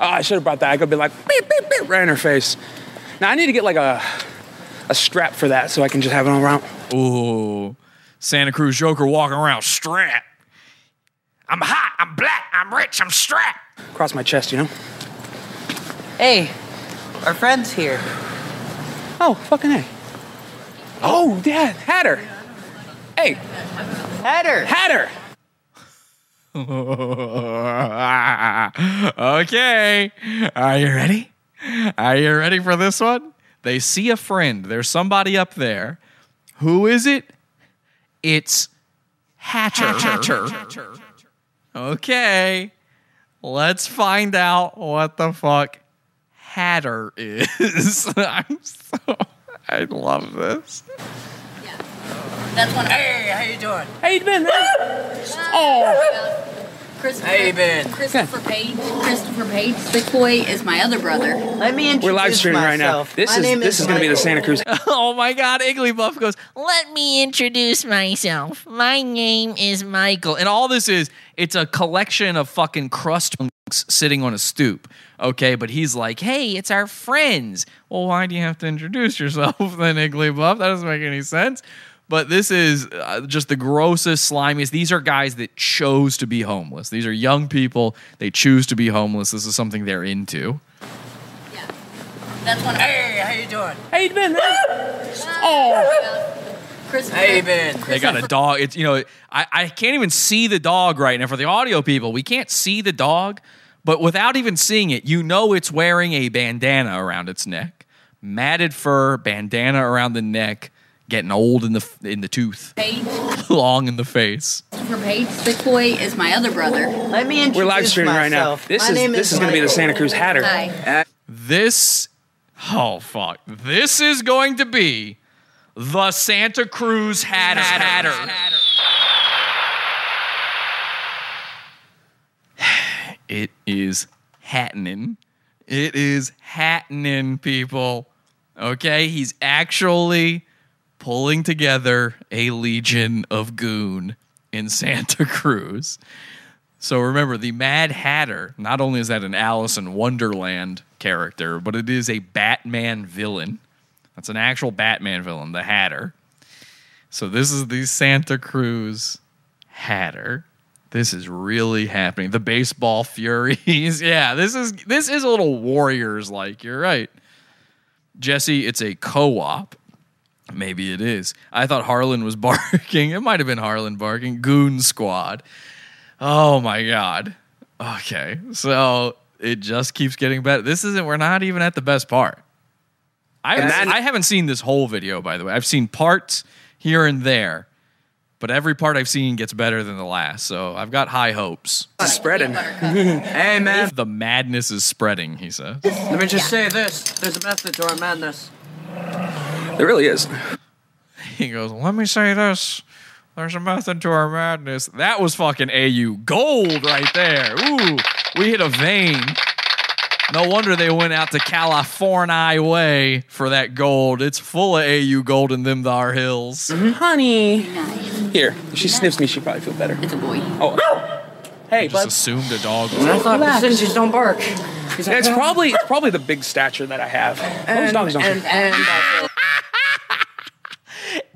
A: Oh, I should have brought that. I could be like beep beep beep right in her face. Now I need to get like a a strap for that so I can just have it all around.
B: Ooh, Santa Cruz Joker walking around strap. I'm hot. I'm black. I'm rich. I'm strapped.
A: Across my chest, you know.
I: Hey, our friend's here.
A: Oh, fucking A. Oh, Dad, Hatter. Hey,
I: Hatter.
A: Hatter.
B: Okay. Are you ready? Are you ready for this one? They see a friend. There's somebody up there. Who is it? It's Hatcher. Okay. Let's find out what the fuck Hatter is. <laughs> I'm so I love this.
M: That's one.
J: Hey, how you doing?
A: How you been, man?
M: Oh. Christopher,
J: How you been?
M: Christopher Page. Christopher Page. Big Boy is my other brother.
I: Let me introduce
A: We're live streaming right now. This
I: My
A: is
I: name
A: this is gonna be the Santa Cruz. <laughs>
J: Oh my God! Igglybuff goes.
N: Let me introduce myself. My name is Michael.
B: And all this is, it's a collection of fucking crust punks sitting on a stoop. Okay, but he's like, hey, it's our friends. Well, why do you have to introduce yourself <laughs> then, Igglybuff? That doesn't make any sense. But this is uh, just the grossest, slimiest. These are guys that chose to be homeless. These are young people. They choose to be homeless. This is something they're into. Yeah.
M: That's one.
J: Hey, how you doing?
A: How you been, man?
M: Oh. Christopher.
J: How you been?
B: They got a dog. It's you know, I, I can't even see the dog right now. For the audio people, we can't see the dog, but without even seeing it, you know it's wearing a bandana around its neck, matted fur, bandana around the neck, getting old in the in the tooth,
M: Page. <laughs>
B: long in the face.
M: Christopher Page. Big Boy is my other brother.
I: Let me introduce
A: We're live streaming right now.
I: myself.
A: This
I: My
A: is
I: name
A: this is gonna be the
I: Michael.
A: Santa Cruz Hatter.
M: Hi.
B: This, oh fuck, this is going to be the Santa Cruz Hatter. Hatter. <sighs> It is happening. It is happening, people. Okay, he's actually pulling together a legion of goon in Santa <laughs> Cruz. So remember, the Mad Hatter, not only is that an Alice in Wonderland character, but it is a Batman villain. That's an actual Batman villain, the Hatter. So this is the Santa Cruz Hatter. This is really happening. The baseball furies. <laughs> yeah, this is this is a little warriors like. You're right. Jesse, it's a co-op. Maybe it is. I thought Harlan was <laughs> barking. It might have been Harlan barking. Goon Squad. Oh my god. Okay. So it just keeps getting better. This isn't we're not even at the best part. I haven't,
A: that-
B: I haven't seen this whole video by the way. I've seen parts here and there. But every part I've seen gets better than the last. So I've got high hopes.
A: Spreading. <laughs>
K: Hey, man.
B: The madness is spreading, he says.
K: Let me just say this. There's a method to our madness.
A: There really is.
B: He goes, Let me say this. There's a method to our madness. That was fucking AU gold right there. Ooh, we hit a vein. No wonder they went out to California way for that gold. It's full of AU gold in them thar hills. Mm-hmm.
A: Honey. Here, if she sniffs me, she'd probably feel better.
M: It's a boy.
A: Oh. Hey,
B: Just
A: bud.
B: assumed a dog was
K: I thought
A: Relax.
K: percentages don't bark. He's like,
A: It's
K: "No."
A: probably it's probably the big stature that I have. Those
K: and,
A: dogs don't.
K: and, and also, <laughs>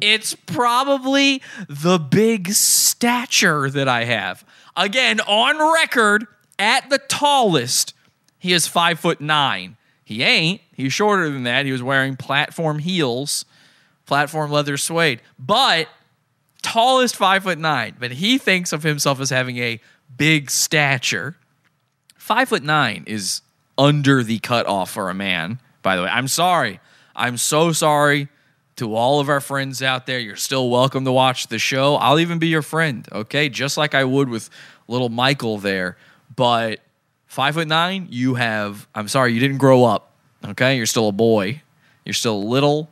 B: It's probably the big stature that I have. Again, on record, at the tallest, he is five foot nine. He ain't. He's shorter than that. He was wearing platform heels, platform leather suede. But tallest five foot nine. But he thinks of himself as having a big stature. Five foot nine is under the cutoff for a man, by the way. I'm sorry. I'm so sorry to all of our friends out there. You're still welcome to watch the show. I'll even be your friend, okay? Just like I would with little Michael there. But five foot nine, you have, I'm sorry, you didn't grow up, okay? You're still a boy. You're still little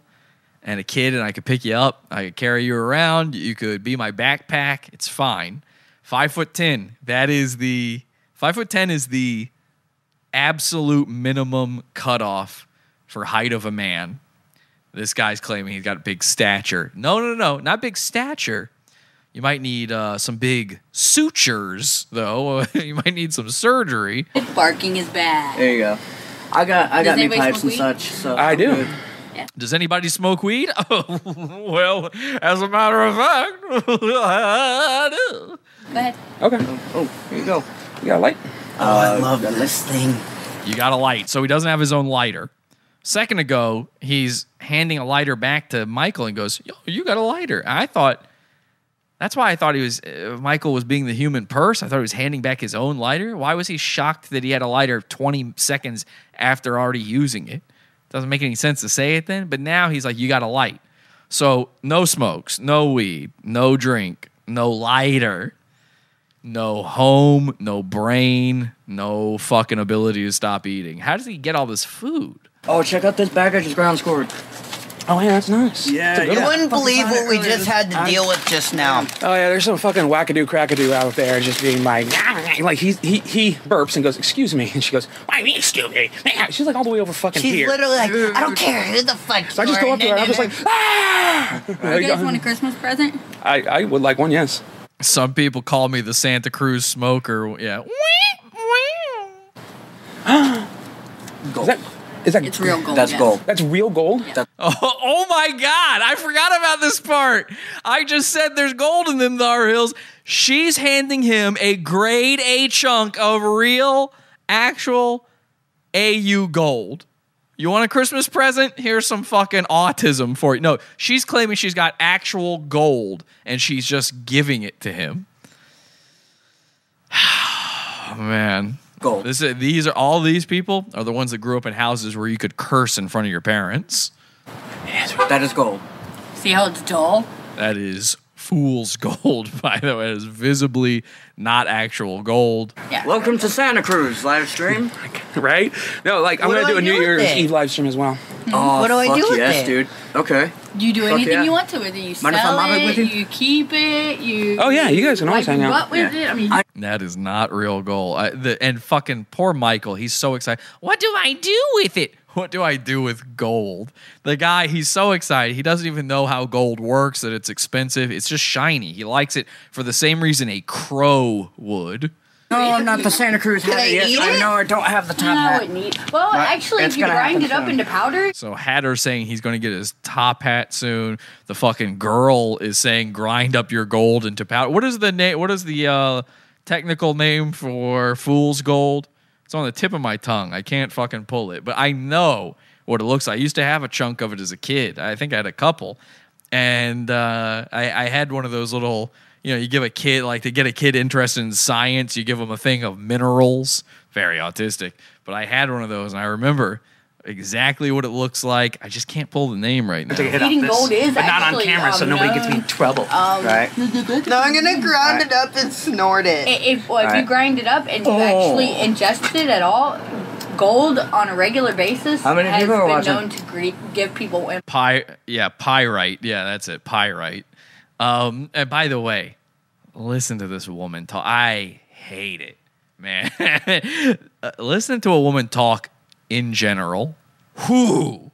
B: and a kid, and I could pick you up. I could carry you around. You could be my backpack. It's fine. Five foot ten. That is the five foot ten is the absolute minimum cutoff for height of a man. This guy's claiming he's got big stature. No, no, no, not big stature. You might need uh, some big sutures, though. <laughs> you might need some surgery.
M: Barking is bad.
O: There you go. I got I
M: Does
O: got me pipes and
M: weed?
O: such. So
A: I
O: I'm
A: do.
O: good.
B: Does anybody smoke weed? <laughs> Oh, well, as a matter of fact, <laughs> I do.
M: Go ahead.
A: Okay.
O: Oh, here you go.
A: You got a light?
O: Oh, I love this thing.
B: You got a light. So he doesn't have his own lighter. Second ago, he's handing a lighter back to Michael and goes, Yo, you got a lighter. I thought, that's why I thought he was, uh, Michael was being the human purse. I thought he was handing back his own lighter. Why was he shocked that he had a lighter 20 seconds after already using it? Doesn't make any sense to say it then. But now he's like, you got a light. So no smokes, no weed, no drink, no lighter, no home, no brain, no fucking ability to stop eating. How does he get all this food?
O: Oh, check out this bag I just ground scored.
A: Oh yeah, that's nice.
O: Yeah,
A: That's a good
I: You
A: one.
I: wouldn't believe what we just had to deal with just now.
A: Oh yeah, there's some fucking wackadoo crackadoo out there just being like, like he he he burps and goes, "Excuse me," <laughs> and she goes, "Why me, excuse me?" She's like all the way over fucking
I: She's
A: here.
I: literally like, I don't care who the fuck
A: So I just go up to her and I'm just like, <laughs> ah! There
M: You
A: you
M: guys want a Christmas present?
A: I I would like one, yes.
B: Some people call me the Santa Cruz smoker. Yeah. <gasps>
A: Is that is that
M: It's real gold.
O: That's
M: yes.
O: gold.
A: That's real gold. <laughs>
B: Oh, oh my God. I forgot about this part. I just said there's gold in them Thar Hills. She's handing him a grade A chunk of real, actual AU gold. You want a Christmas present? Here's some fucking autism for you. No, she's claiming she's got actual gold and she's just giving it to him. <sighs> Oh, man.
O: Gold.
B: This is, these are all these people are the ones that grew up in houses where you could curse in front of your parents.
O: That is gold.
M: See how it's dull?
B: That is fool's <laughs> gold, by the way. It is visibly not actual gold.
M: Yeah.
O: Welcome to Santa Cruz live stream. <laughs>
A: right? No, like I'm
I: What
A: gonna
I: do
A: do
I: I
A: a New
I: with
A: Year's
I: it?
A: Eve live stream as well.
O: Oh,
I: What do oh, I
O: fuck
I: do with
O: yes,
I: it?
O: dude. Okay.
M: You do
O: Fuck
M: anything
O: yeah.
M: you want to with it. You
O: Mind if I
M: sell
O: mob it
M: it,
O: with you?
M: you keep it, you.
A: Oh, yeah, you guys can always
M: like,
A: hang out.
M: What with
O: Yeah.
M: it? I mean,
B: That is not real gold. I, the, and fucking poor Michael, he's so excited.
N: What do I do with it?
B: What do I do with gold? The guy, he's so excited. He doesn't even know how gold works, that it's expensive. It's just shiny. He likes it for the same reason a crow would.
O: No, I'm not the Santa Cruz
I: Can
O: hat
I: I
O: yet.
I: eat
O: I
I: it?
O: know I don't have the time.
M: no,
O: hat.
M: need. Well,
O: Not-
M: actually,
O: it's
M: if you
O: gonna
M: grind
O: happen
M: it up
O: soon.
M: into powder,
B: So Hatter's saying he's going to get his top hat soon. The fucking girl is saying grind up your gold into powder. What is the name? What is the uh, technical name for fool's gold? It's on the tip of my tongue. I can't fucking pull it, but I know what it looks like. I used to have a chunk of it as a kid. I think I had a couple, and uh, I, I had one of those little. You know, you give a kid like to get a kid interested in science. You give them a thing of minerals. Very autistic, but I had one of those, and I remember exactly what it looks like. I just can't pull the name right now.
M: eating gold is
A: but not on
M: actually,
A: camera, so
M: um,
A: nobody gets me in trouble.
M: Um,
O: Right. <laughs>
I: No, I'm gonna ground it up and snort it.
M: i- If, well, if you
O: Alright.
M: grind it up and you
O: Oh.
M: actually ingest it at all, gold on a regular basis
O: How many
M: has
O: people are
M: been
O: watching?
M: known to gre- give people. im-
B: Py, yeah, pyrite. Yeah, that's it. Pyrite. Um, and by the way, listen to this woman talk. I hate it, man. <laughs> Uh, listen to a woman talk in general. Whoo,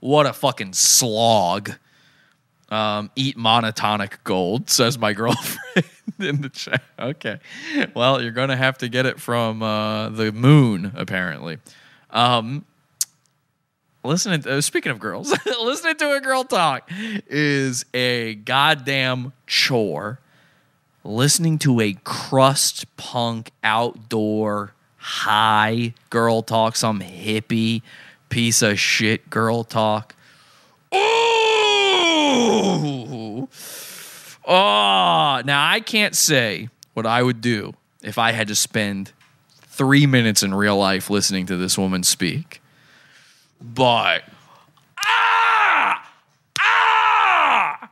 B: what a fucking slog. Um, eat monatomic gold, says my <laughs> girlfriend in the chat. Okay. Well, you're going to have to get it from uh, the moon, apparently. Um, listening to, uh, speaking of girls, <laughs> listening to a girl talk is a goddamn chore. Listening to a crust punk outdoor high girl talk, some hippie piece of shit girl talk. Ooh. Oh, now I can't say what I would do if I had to spend three minutes in real life listening to this woman speak. But ah, ah,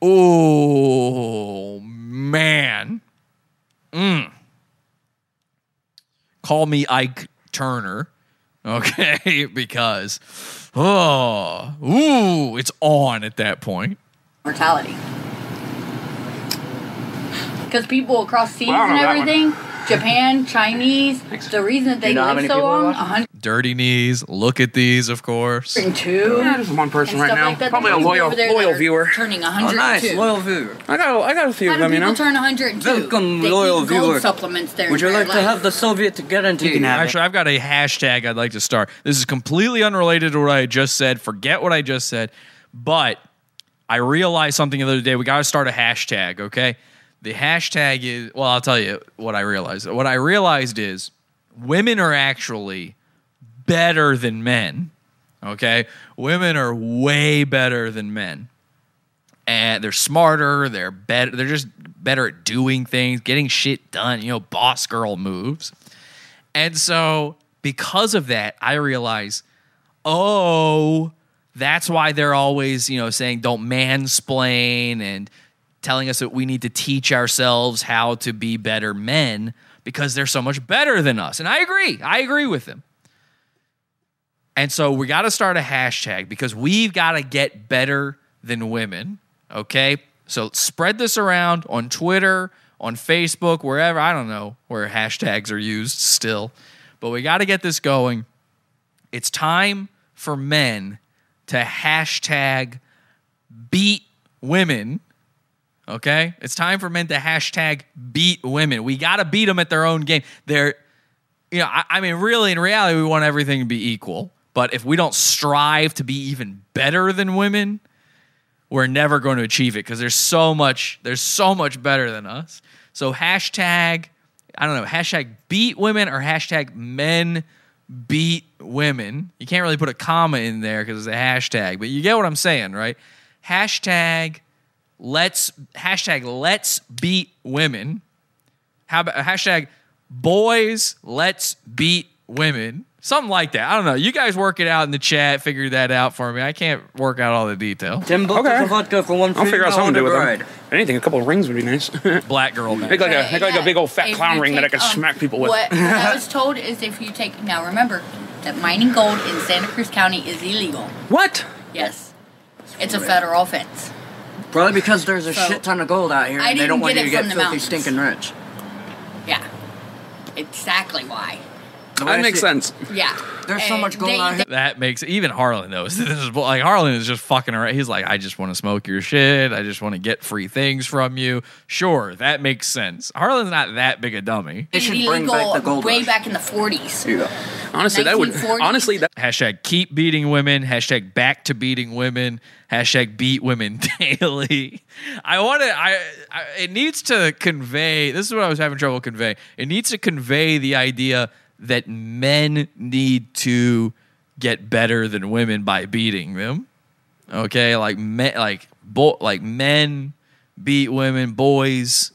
B: oh man, mm. call me Ike Turner, okay? <laughs> because oh, ooh, it's on at that point.
M: mortality. Because people across seas
A: Well,
M: and
A: don't know that one.
M: everything, Japan, <laughs> Chinese, the reason that they
O: You know
M: live so long, 100
B: Dirty Knees. Look at these, of course.
M: Two.
A: Yeah, just one person right now.
M: like that.
A: Probably a loyal loyal viewer.
M: Turning
O: Oh,
M: 102.
O: nice. Loyal viewer.
A: I got I got a few
M: How
A: of
M: do
A: them, you
M: people
A: know.
M: turn 102?
O: Welcome,
M: they
O: loyal
M: eat gold
O: viewer.
M: supplements their
O: Would you
M: entire
O: like to have the Soviet to get into?
J: You can have it.
B: Actually, I've got a hashtag I'd like to start. This is completely unrelated to what I just said. Forget what I just said. But I realized something the other day. We got to start a hashtag, okay? The hashtag is, well, I'll tell you what I realized. What I realized is women are actually better than men, okay? Women are way better than men. And they're smarter, they're better, they're just better at doing things, getting shit done, you know, boss girl moves. And so, because of that, I realize, oh, that's why they're always, you know, saying don't mansplain and telling us that we need to teach ourselves how to be better men because they're so much better than us. And I agree. I agree with them. And so we got to start a hashtag because we've got to get better than women. Okay. So spread this around on Twitter, on Facebook, wherever. I don't know where hashtags are used still, but we got to get this going. It's time for men to hashtag beat women. Okay? It's time for men to hashtag beat women. We got to beat them at their own game. They're, you know, I, I mean, really, in reality, we want everything to be equal. But if we don't strive to be even better than women, we're never going to achieve it because there's so much, there's so much better than us. So hashtag, I don't know, hashtag beat women or hashtag men beat women. You can't really put a comma in there because it's a hashtag, but you get what I'm saying, right? Hashtag let's hashtag let's beat women. How about hashtag boys let's beat women? Something like that. I don't know. You guys work it out in the chat. Figure that out for me. I can't work out all the detail.
O: Ten bucks
A: Okay.
O: of vodka for one
A: I'll figure out something to do with
O: bride.
A: them. Anything, a couple of rings would be nice. <laughs>
B: Black girl
A: Make like a make like a big old fat
M: If
A: clown
M: you
A: ring that I
M: take,
A: could
M: um,
A: smack people with.
M: What, what I <laughs> was told is if you take now remember that mining gold in Santa Cruz County is illegal.
A: What?
M: Yes, it's a federal offense.
O: Probably because there's a
M: So,
O: shit ton of gold out here, and they don't want you to get filthy,
M: mountains.
O: stinking rich.
M: Yeah, exactly why.
O: The way I
A: That makes
O: see-
A: sense.
M: Yeah,
O: There's so
M: And
O: much gold
M: they-
O: out here.
B: That makes even Harlan knows <laughs> this is bull- like Harlan is just fucking around. He's like, I just want to smoke your shit. I just want to get free things from you. Sure, that makes sense. Harlan's not that big a dummy.
O: They should bring back the gold
M: way
O: rush.
M: back in the 40s.
A: Yeah. Honestly, that would
M: 1940s.
A: honestly that
B: Hashtag keep beating women. Hashtag back to beating women. Hashtag beat women <laughs> daily. I want to. I, I. It needs to convey. This is what I was having trouble convey. It needs to convey the idea that men need to get better than women by beating them. Okay, like men, like bo- like men beat women. Boys,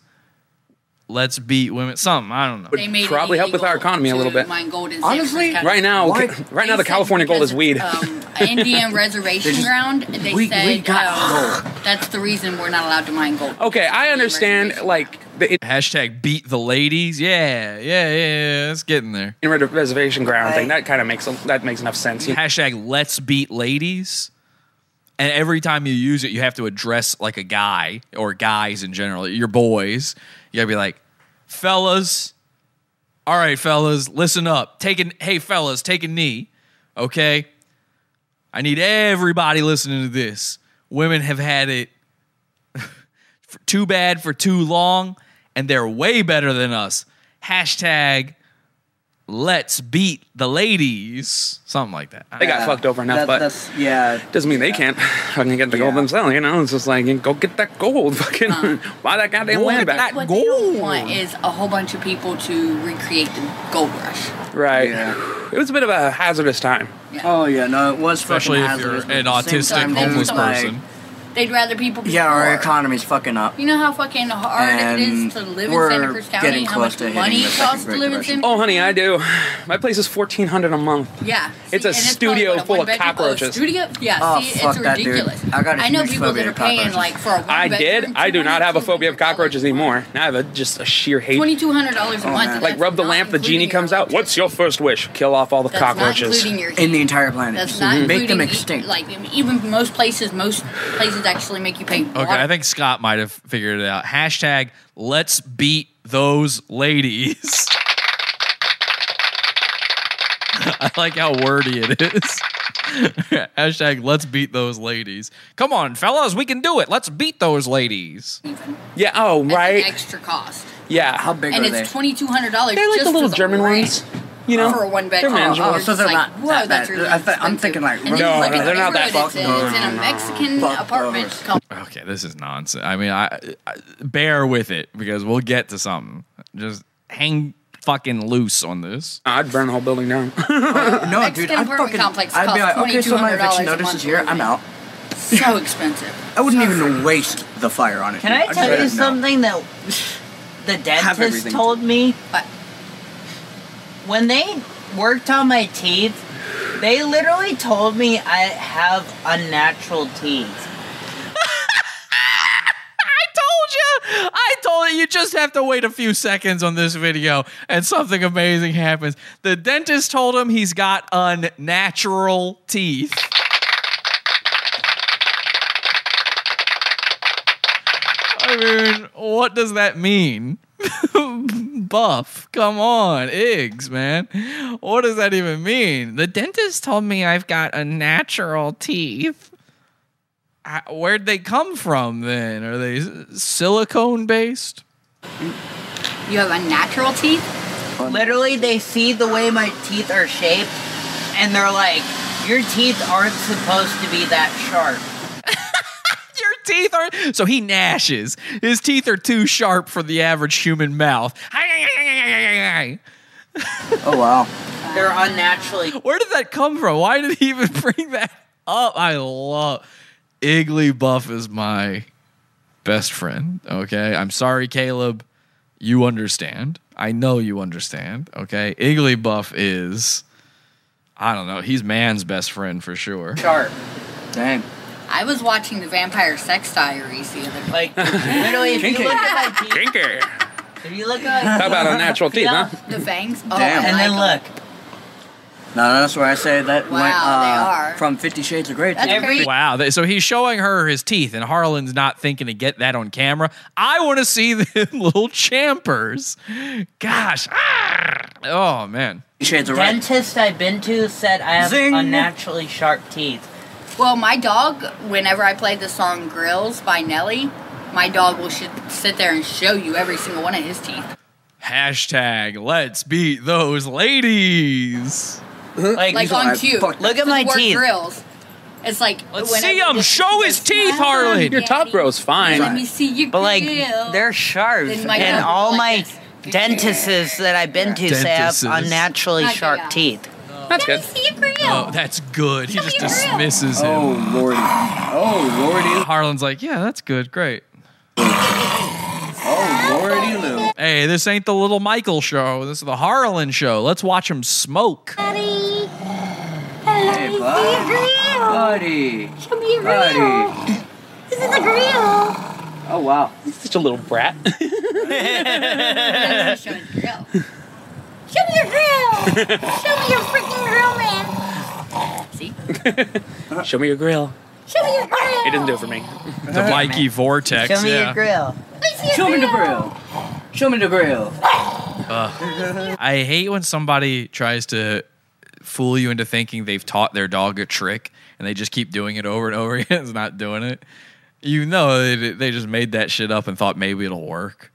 B: let's beat women. Something I don't know.
M: They made
A: probably help with our economy a little bit.
M: Mine gold in
O: Honestly,
A: right now,
O: Why- <laughs>
A: right now the California gold is weed.
M: Um, Indian <laughs> reservation
O: just-
M: ground. They
O: we-
M: said
O: we got
M: um, that's the reason we're not allowed to mine gold.
A: Okay, I understand. Like the it,
B: Hashtag beat the ladies. Yeah, yeah, yeah. yeah. It's getting there.
A: in red reservation ground thing that kind of makes that makes enough sense. You know?
B: Hashtag let's beat ladies. And every time you use it, you have to address like a guy or guys in general, your boys. You gotta be like, fellas, all right, fellas, listen up. Take a, hey, fellas, take a knee, okay? I need everybody listening to this. Women have had it <laughs> too bad for too long, and they're way better than us. Hashtag let's beat the ladies. Something like that.
A: They got fucked over enough,
O: That-
A: but
O: that's yeah.
A: doesn't mean they can't <laughs> fucking get the gold
O: Yeah.
A: themselves. You know, it's just like go get that gold, <laughs> fucking <laughs> buy that goddamn land back.
M: What they don't want is a whole bunch of people to recreate the gold rush.
A: Right.
O: Yeah.
A: It was a bit of a hazardous time.
O: Oh yeah, no, it was
B: Especially
O: fucking
B: if you're an
O: at the same
B: autistic
O: time,
B: homeless
O: it's like-
B: person.
M: They'd rather people be
O: Yeah, our economy's fucking up.
M: You know how fucking hard it is to live in
O: we're
M: Santa Cruz County?
O: getting
M: How
O: close
M: much
O: to hitting
M: money it costs to
O: Great
M: live in
O: Depression.
M: Santa
A: Oh, honey, I do. My place is fourteen hundred a month.
M: Yeah.
A: It's a
M: and
A: studio
M: probably, what,
A: full of cockroaches.
M: studio? Yeah,
O: Oh,
M: see,
O: fuck
M: it's
O: that, dude.
M: ridiculous.
O: I got a
M: know
O: huge
M: people that are paying like for a one
A: I did. I do not have a phobia of cockroaches anymore. Now I have a, just a sheer hate.
M: Twenty-two hundred dollars a
O: Oh,
M: month.
A: Like rub the lamp, the genie comes out. What's your first wish? Kill off all the cockroaches.
O: in the entire planet.
M: That's not
O: mm-hmm.
M: Make
O: them extinct.
M: Like even most places, most places actually make you pay.
B: Okay, I think Scott might have figured it out. Hashtag let's beat those ladies. <laughs> I like how wordy it is. <laughs> Hashtag let's beat those ladies. Come on, fellas, we can do it. Let's beat those ladies.
A: Yeah. Oh, right.
M: Extra cost.
A: Yeah.
O: How big
M: and
O: are
M: it's twenty two hundred dollars.
A: They're like
M: just
A: the little German
M: ring.
A: ones. You know,
M: for a one bed
A: They're manageable.
O: Oh, so
M: just
O: they're
M: like,
O: not
M: Whoa,
O: that
M: that's really
O: I th- I'm thinking like
M: And
A: No,
M: you look
A: no, they're not that
M: neighborhood
A: fuck-
M: It's,
A: no,
M: in, it's in a
A: no, no.
M: Apartment.
O: those.
B: Okay, this is nonsense. I mean, I, I bear with it because we'll get to something. Just hang fucking loose on this.
A: I'd burn the whole building down. <laughs>
O: Oh, <laughs> no,
M: Mexican
O: dude, I
M: apartment
O: fucking.
M: complex
O: I'd be like, okay, so my eviction notice is here. I'm out.
M: So expensive.
O: I wouldn't even waste the fire on it.
I: Can
O: dude.
I: I tell you something that <sighs> the dentist told me?
M: What?
I: When they worked on my teeth, they literally told me I have unnatural teeth. <laughs>
B: I told you. I told you. You just have to wait a few seconds on this video, and something amazing happens. The dentist told him he's got unnatural teeth. I mean, what does that mean? <laughs> Buff, come on, Iggs, man. What does that even mean? The dentist told me I've got unnatural teeth. Uh, Where'd they come from then? Are they silicone based?
M: You have unnatural teeth.
I: Literally, they see the way my teeth are shaped, and they're like, "Your teeth aren't supposed to be that sharp."
B: Your teeth are so he gnashes. His teeth are too sharp for the average human mouth.
O: Oh wow.
I: They're unnaturally.
B: Where did that come from? Why did he even <laughs> bring that up? I love Igglybuff is my best friend. Okay, I'm sorry, Caleb. You understand. I know you understand. Okay, Igglybuff is. I don't know. He's man's best friend for sure.
I: Sharp.
O: Dang.
M: I was watching the Vampire Sex Diaries the other day.
I: Like <laughs> literally, if you
O: Kinky.
I: look at my <laughs> teeth,
A: Kinky.
I: if you look at
A: How about unnatural teeth, huh? <laughs>
M: The fangs. Oh,
O: Damn.
M: I
I: and then
M: like
I: look,
O: No, that's where I say that
M: Wow,
O: went uh,
M: they are.
O: from Fifty Shades of Grey.
M: That's
O: to-
M: great.
B: Wow. th- So he's showing her his teeth, and Harlan's not thinking to get that on camera. I want to see the little champers. Gosh. Ah! Oh, man.
O: Fifty Shades of Grey.
I: dentist I've been to said I have
O: Zing.
I: unnaturally sharp teeth.
M: Well, my dog, whenever I play the song Grillz by Nelly, my dog will sh- sit there and show you every single one of his teeth.
B: Hashtag let's beat those ladies.
I: Like,
M: Like on cue.
I: look at my
M: word
I: teeth.
M: Grills. It's like
B: Let's see him show his teeth,
M: Smile,
B: Harlan.
A: Your top
M: Daddy.
A: grow's fine.
M: Let me see your
I: But like, they're sharp, and all
M: will
I: my
M: this.
I: dentists that I've been to say I have unnaturally sharp
M: yeah.
I: teeth.
A: That's
M: Let
A: good.
M: see your grill.
B: Oh, that's good. He
M: Show
B: just
M: me your grill.
B: dismisses him.
O: Oh lordy. Oh lordy.
B: Harlan's like, yeah, that's good. Great.
O: Oh lordy Lou.
B: Hey, this ain't the little Michael show. This is the Harlan show. Let's watch him smoke. Buddy.
O: Hey buddy. Buddy.
M: Show me your
O: Buddy.
M: grill. This is a grill.
O: Oh wow.
A: He's such a little brat.
M: Show me your grill. Show me your grill. Show me your freaking grill, man. See? <laughs>
A: Show me your grill.
M: Show me your grill.
A: It doesn't do it for me.
B: The Mikey Vortex.
I: Show me
B: yeah.
I: your grill.
M: See your
O: Show me the grill. Show me the grill. <laughs>
B: I hate when somebody tries to fool you into thinking they've taught their dog a trick and they just keep doing it over and over again. <laughs> It's not doing it. You know, they, they just made that shit up and thought maybe it'll work.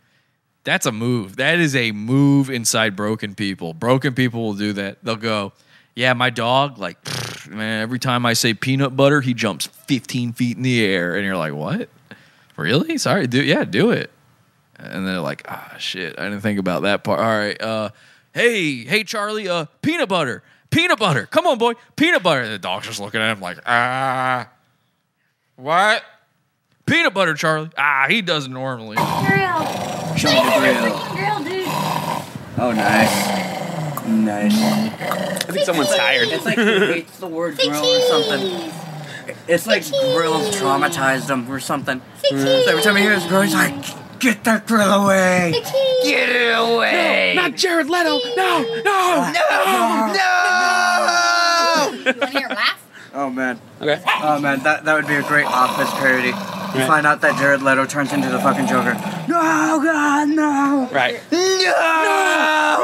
B: That's a move. That is a move inside broken people. Broken people will do that. They'll go, Yeah, my dog, like, pfft, man, every time I say peanut butter, he jumps 15 feet in the air. And you're like, What? Really? Sorry, do yeah, do it. And they're like, ah, shit, I didn't think about that part. All right, uh, hey, hey, Charlie, uh, peanut butter, peanut butter, come on, boy, peanut butter. The dog's just looking at him like, ah, what? Peanut butter, Charlie. Ah, he does it normally.
M: grill.
O: Show me the grill.
M: Grill, dude.
O: Oh nice. Nice.
A: I think someone's tired.
O: It's like he hates the word grill or something. It's like grills traumatized him or something. So every time he hears grill, he's like, get that grill away. Get it away.
A: Not Jared Leto. No, no, no, no.
M: You want to hear him laugh?
O: Oh man.
A: Okay.
O: Oh man, that, that would be a great office parody. You find out that Jared Leto turns into the fucking Joker. No, God, no.
A: Right.
O: No.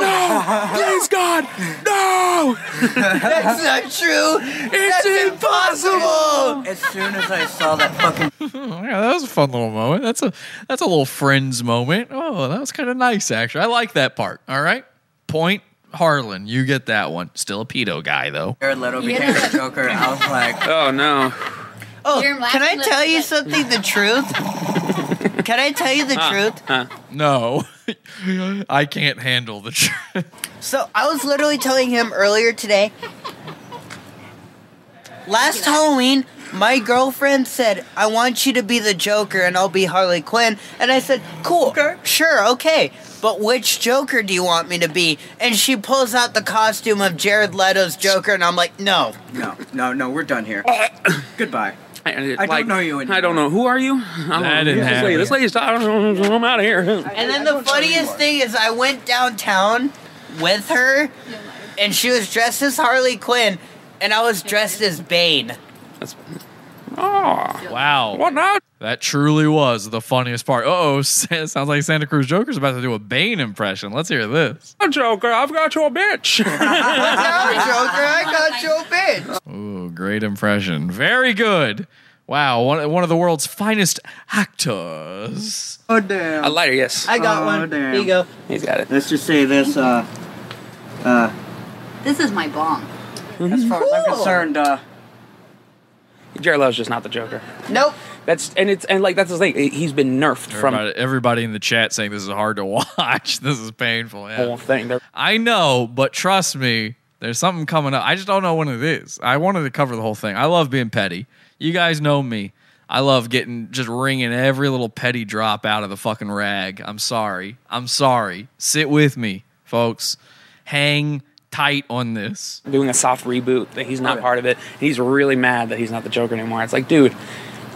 A: No! Please, God! No! No,
I: That's not true. It's impossible.
O: As soon as I saw that fucking <laughs>
B: yeah, that was a fun little moment. That's a that's a little friends moment. Oh, that was kind of nice actually. I like that part. All right, point Harlan, you get that one. Still a pedo guy though.
O: Jared Leto became the Joker, I was like, <laughs>
A: oh no.
I: Oh,
M: You're
I: can I tell you something? The truth. Can I tell you the truth?
B: No, <laughs> I can't handle the truth.
I: So I was literally telling him earlier today. Last Halloween, my girlfriend said, "I want you to be the Joker and I'll be Harley Quinn," and I said, "Cool, sure, okay." But which Joker do you want me to be? And she pulls out the costume of Jared Leto's Joker, and I'm like, no.
O: no, no, no, we're done here. Oh. <coughs> Goodbye.
A: I,
O: I don't know you
A: I don't know. Who are you? I don't
B: That
A: know.
B: didn't
A: this
B: happen.
A: lady, this lady's talking. I'm out of here.
I: And then the funniest thing is, I went downtown with her, and she was dressed as Harley Quinn, and I was dressed as Bane. That's...
A: Oh,
B: Wow.
A: what now?
B: That truly was the funniest part. Oh, <laughs> sounds like Santa Cruz Joker's about to do a Bane impression. Let's hear this.
A: Joker, I've got you a bitch. <laughs>
I: What Joker? I got <laughs> you a bitch.
B: Ooh, great impression. Very good. Wow, one, one of the world's finest actors.
O: Oh damn.
A: a lighter, yes.
I: I got
O: Oh,
I: one.
O: damn.
I: Here you go.
A: He's got it.
O: Let's just say this, uh uh
M: This is my bomb.
O: as far as I'm concerned, uh
A: Jared Leto's just not the Joker.
I: Nope.
A: That's and it's and like that's the thing. He's been nerfed from
B: Everybody, everybody in the chat saying this is hard to <laughs> watch. This is painful. Yeah.
A: whole thing. They're-
B: I know, but trust me, there's something coming up. I just don't know when it is. I wanted to cover the whole thing. I love being petty. You guys know me. I love getting just wringing every little petty drop out of the fucking rag. I'm sorry. I'm sorry. Sit with me, folks. Hang tight on this.
A: doing a soft reboot that he's not part of it. And he's really mad that he's not the Joker anymore. It's like, dude,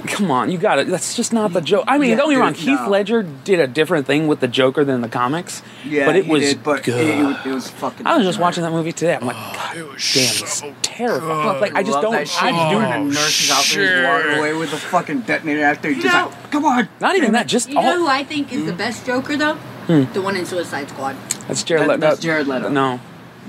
A: come on, you got it. That's just not the Joker. I mean,
O: Yeah,
A: don't get me wrong.
O: dude,
A: Heath
O: no.
A: Ledger did a different thing with the Joker than the comics.
O: yeah,
A: but it
O: he
A: was
O: did, but
A: good.
O: It, it was fucking
A: I was just watching that movie today. I'm like, God damn, it's terrifying. Like, I just
O: Love
A: don't.
O: that shit.
A: I
O: I
A: do.
O: doing the nurses out there just walking away with the fucking detonator after he just
M: know-
O: like, come on.
A: Not even that. Just
M: You know who I think is the best Joker though?
A: Hmm.
M: The one in Suicide Squad.
A: That's Jared
O: That-
A: Leto.
O: that's Jared Leto.
A: No,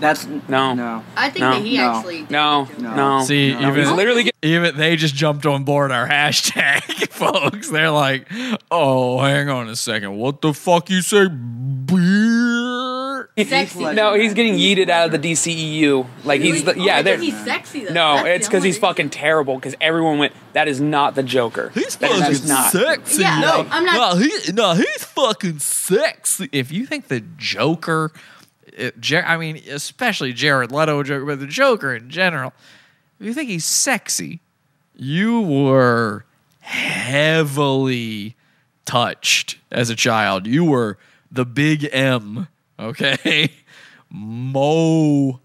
O: That's
A: no,
O: no.
M: I think
A: No.
M: that he
O: No.
M: actually.
A: no,
O: No.
A: no.
B: See,
A: no.
B: even
A: he's literally. Get-
B: even they just jumped on board our <laughs> hashtag, <laughs> folks. They're like, "Oh, hang on a second. What the fuck you say, beer?"
M: Sexy.
A: no, he's getting yeeted out of the DCEU. Like he's the, yeah. They're,
M: he's sexy though.
A: No,
M: That's
A: it's because
M: only
A: he's fucking terrible. Because everyone went, that is not the Joker.
B: He's
A: That is
B: fucking
A: just not.
B: sexy.
M: Yeah, no, I'm not-
B: No, he, no, he's fucking sexy. If you think the Joker, Uh, it, Jar- I mean, especially Jared Leto, Joker, but the Joker in general, if you think he's sexy, you were heavily touched as a child. You were the big M, okay? <laughs> Molest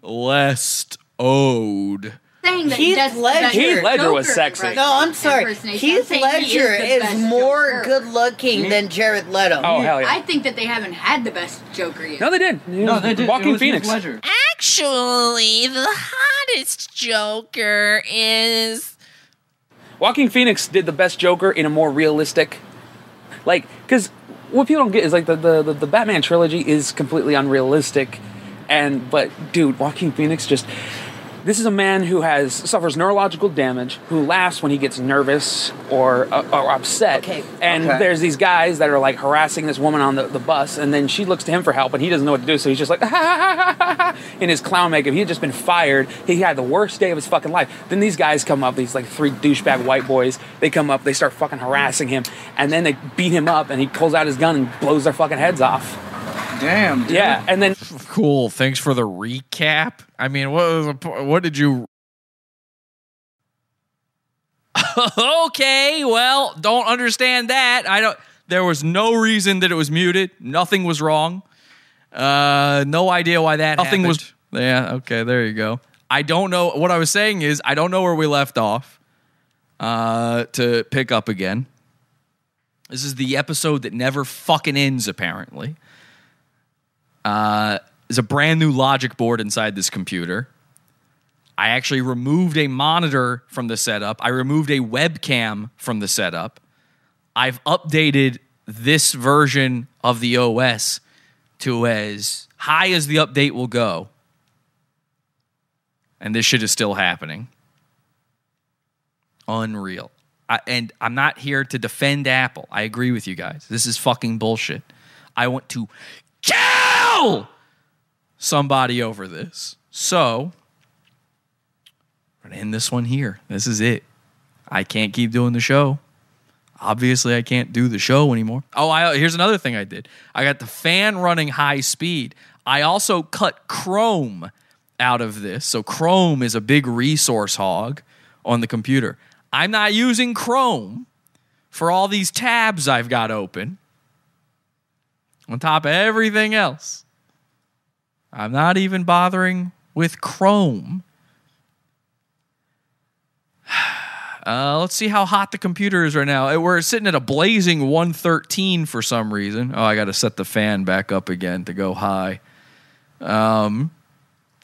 B: owed.
M: Saying that
I: Heath
M: that's,
I: Ledger.
M: that's
A: Heath Ledger was sexy.
M: impression-
I: No, I'm sorry.
M: impersonation. I'm
I: Heath
M: saying he
I: Ledger is more
M: Joker.
I: good looking than Jared Leto.
A: Oh hell yeah!
M: I think that they haven't had the best Joker yet.
A: no, they did.
O: No, they did. Joaquin
A: Phoenix.
N: Actually, the hottest Joker is.
A: Joaquin Phoenix did the best Joker in a more realistic, like, because what people don't get is like the, the the the Batman trilogy is completely unrealistic, and but dude, Joaquin Phoenix just. This is a man who has suffers neurological damage, who laughs when he gets nervous or, uh, or upset.
I: Okay.
A: And
O: Okay.
A: there's these guys that are like harassing this woman on the, the bus, and then she looks to him for help, and he doesn't know what to do, so he's just like <laughs> in his clown makeup. He had just been fired. He had the worst day of his fucking life. Then these guys come up, these like three douchebag white boys. They come up, they start fucking harassing him, and then they beat him up, and he pulls out his gun and blows their fucking heads off.
O: Damn. Dude.
A: Yeah, and then
B: Cool. Thanks for the recap. I mean, what was the, what did you? <laughs> okay, well, don't understand that. I don't. There was no reason that it was muted. Nothing was wrong. Uh, no idea why that. Nothing was. Yeah. Okay. There you go. I don't know. What I was saying is, I don't know where we left off. Uh, to pick up again. This is the episode that never fucking ends. Apparently. Uh, there's a brand new logic board inside this computer. I actually removed a monitor from the setup. I removed a webcam from the setup. I've updated this version of the OS to as high as the update will go. And this shit is still happening. Unreal. I, and I'm not here to defend Apple. I agree with you guys. This is fucking bullshit. I want to kill somebody over this. So, I'm gonna end this one here. This is it. I can't keep doing the show. Obviously, I can't do the show anymore. Oh, I, here's another thing I did. I got the fan running high speed. I also cut Chrome out of this. So Chrome is a big resource hog on the computer. I'm not using Chrome for all these tabs I've got open on top of everything else. I'm not even bothering with Chrome. <sighs> Uh, let's see how hot the computer is right now. Uh, We're sitting at a blazing 113 for some reason. Oh, I got to set the fan back up again to go high. Um,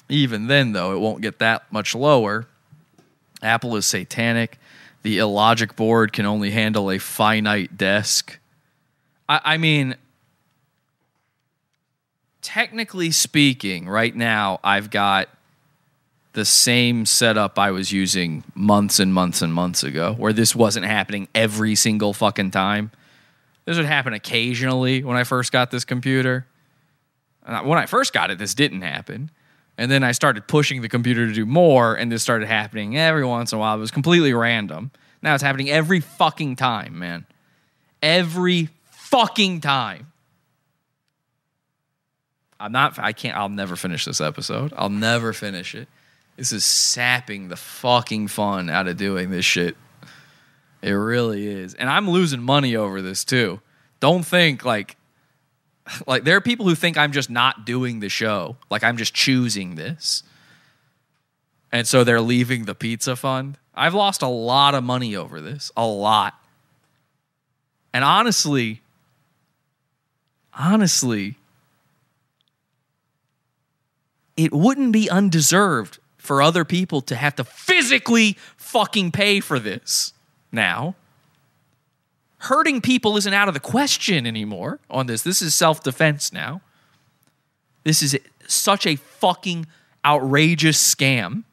B: even then, though, it won't get that much lower. Apple is satanic. The Illogic board can only handle a finite desk. I, I mean, technically speaking, right now, I've got the same setup I was using months and months and months ago, where this wasn't happening every single fucking time. This would happen occasionally when I first got this computer. Uh, When I first got it, this didn't happen. And then I started pushing the computer to do more, and this started happening every once in a while. It was completely random. Now it's happening every fucking time, man. Every fucking time. I'm not, I can't, I'll never finish this episode. I'll never finish it. This is sapping the fucking fun out of doing this shit. It really is. And I'm losing money over this too. Don't think like <laughs> like there are people who think I'm just not doing the show. Like I'm just choosing this. And so they're leaving the pizza fund. I've lost a lot of money over this. A lot. And honestly, honestly, it wouldn't be undeserved for other people to have to physically fucking pay for this now. Hurting people isn't out of the question anymore on this. This is self defense now. This is such a fucking outrageous scam.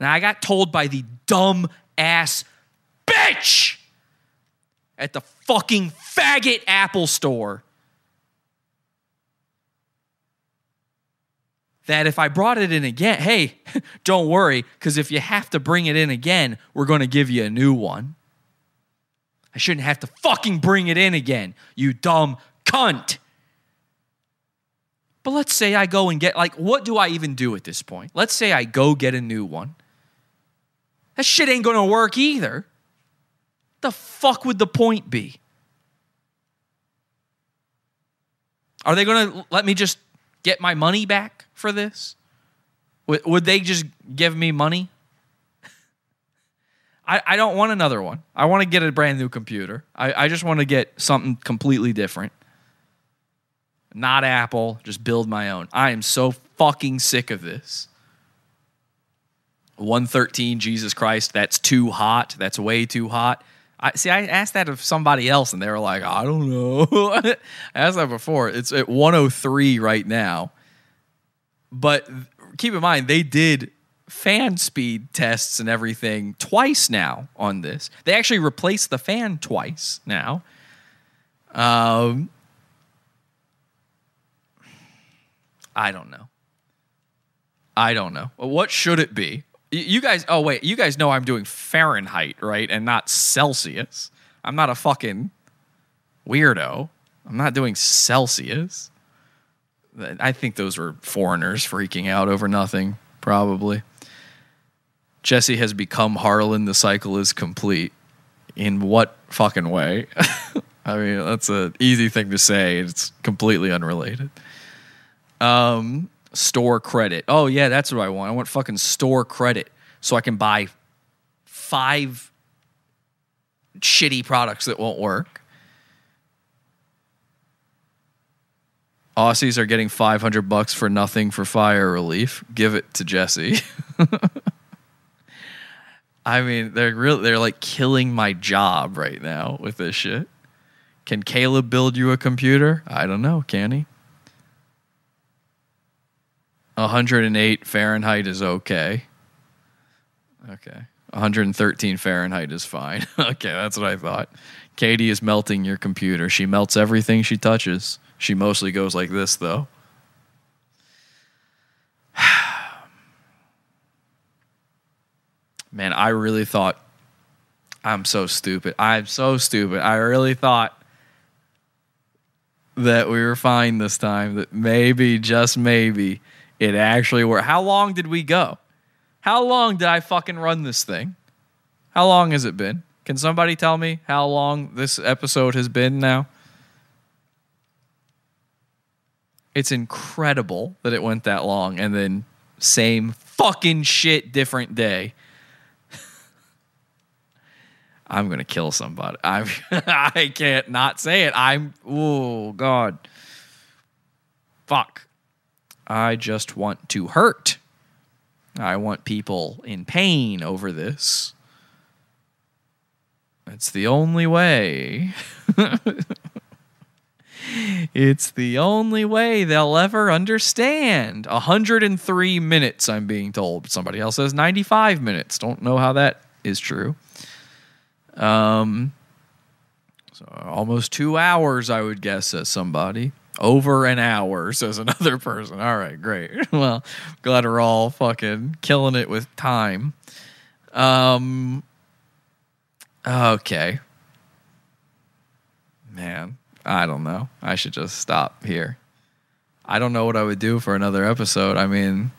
B: Now, I got told by the dumb ass bitch at the fucking faggot Apple store that if I brought it in again, hey, <laughs> don't worry, because if you have to bring it in again, we're going to give you a new one. I shouldn't have to fucking bring it in again, you dumb cunt. But let's say I go and get, like, what do I even do at this point? Let's say I go get a new one. That shit ain't to work either. The fuck would the point be? Are they to let me just get my money back for this? Would, would they just give me money? <laughs> I, I don't want another one. I want to get a brand new computer. I, I just want to get something completely different. Not Apple, just build my own. I am so fucking sick of this. 113, Jesus Christ, that's too hot. That's way too hot. I see. I asked that of somebody else, and they were like, "I don't know." <laughs> I asked that before. It's at 103 right now, but keep in mind they did fan speed tests and everything twice now on this. They actually replaced the fan twice now. Um, I don't know. I don't know. What should it be? You guys, oh wait, you guys know I'm doing Fahrenheit, right? And not Celsius. I'm not a fucking weirdo. I'm not doing Celsius. I think those were foreigners freaking out over nothing, probably. Jesse has become Harlan. The cycle is complete. In what fucking way? <laughs> I mean, that's an easy thing to say. It's completely unrelated. Um, store credit. Oh yeah, that's what I want. I want fucking store credit so I can buy five shitty products that won't work. Aussies are getting 500 bucks for nothing for fire relief. Give it to Jesse. <laughs> I mean, they're really they're like killing my job right now with this shit. Can Caleb build you a computer? I don't know. Can he? 108 Fahrenheit is okay. Okay. 113 Fahrenheit is fine. <laughs> okay, that's what I thought. Katie is melting your computer. She melts everything she touches. She mostly goes like this, though. <sighs> Man, I really thought I'm so stupid. I'm so stupid. I really thought that we were fine this time, that maybe, just maybe, it actually worked. How long did we go? How long did I fucking run this thing? How long has it been? Can somebody tell me how long this episode has been now? It's incredible that it went that long and then same fucking shit, different day. <laughs> I'm gonna kill somebody. <laughs> I'm I can't not say it. I'm oh god. Fuck. I just want to hurt. I want people in pain over this. It's the only way. <laughs> it's the only way they'll ever understand. 103 minutes, I'm being told. Somebody else says 95 minutes. Don't know how that is true. Um, so almost two hours, I would guess, says somebody. Over an hour, <laughs> says another person. All right, great. <laughs> well, glad we're all fucking killing it with time. Um, okay. Man, I don't know. I should just stop here. I don't know what I would do for another episode. I mean,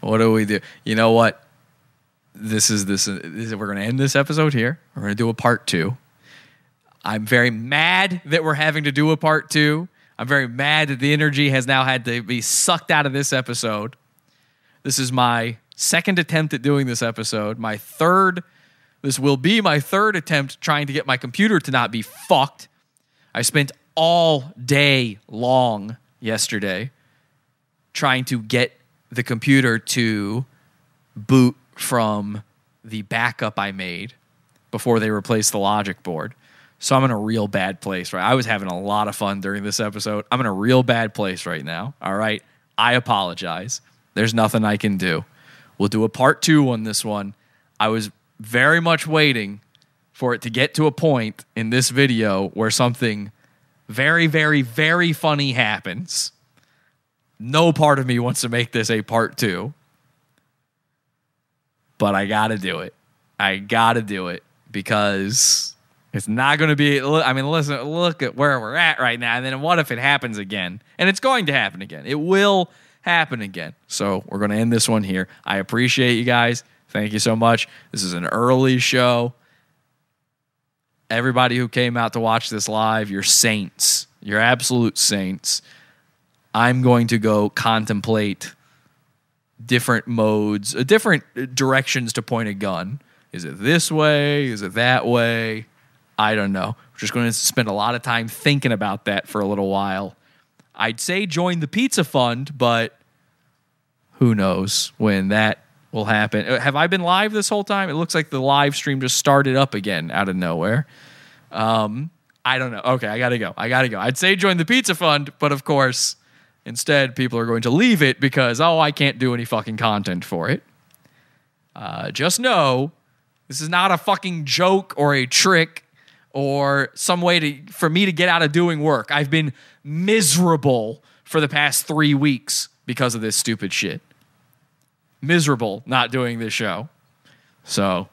B: what do we do? You know what? This is this. this we're going to end this episode here. We're going to do a part two. I'm very mad that we're having to do a part two. I'm very mad that the energy has now had to be sucked out of this episode. This is my second attempt at doing this episode. My third. This will be my third attempt trying to get my computer to not be fucked. I spent all day long yesterday trying to get the computer to boot from the backup I made before they replaced the logic board. So I'm in a real bad place, right? I was having a lot of fun during this episode. I'm in a real bad place right now. All right. I apologize. There's nothing I can do. We'll do a part two on this one. I was very much waiting for it to get to a point in this video where something very, very, very funny happens. No part of me wants to make this a part two, but I got to do it. I got to do it because it's not going to be. I mean, listen, look at where we're at right now. And then what if it happens again? And it's going to happen again. It will happen again. So we're going to end this one here. I appreciate you guys. Thank you so much. This is an early show. Everybody who came out to watch this live, you're saints. You're absolute saints. I'm going to go contemplate different modes, uh, different directions to point a gun. Is it this way? Is it that way? I don't know. We're just going to spend a lot of time thinking about that for a little while. I'd say join the pizza fund, but who knows when that will happen. Uh, Have I been live this whole time? It looks like the live stream just started up again out of nowhere. Um, I don't know. Okay, I got to go. I got to go. I'd say join the pizza fund, but of course, instead, people are going to leave it because, oh, I can't do any fucking content for it. Uh, just know this is not a fucking joke or a trick or some way to for me to get out of doing work. I've been miserable for the past three weeks because of this stupid shit. Miserable not doing this show. So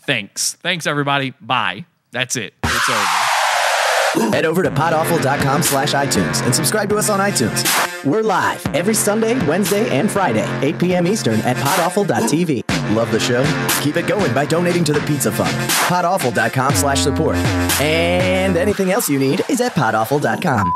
B: thanks. Thanks everybody. Bye. That's it. It's over.
P: Head over to podawful.com slash iTunes and subscribe to us on iTunes. We're live every Sunday, Wednesday, and Friday, 8 p.m. Eastern at podawful.tv. Love the show? Keep it going by donating to the Pizza Fund. Podawful.com slash support. And anything else you need is at podawful.com.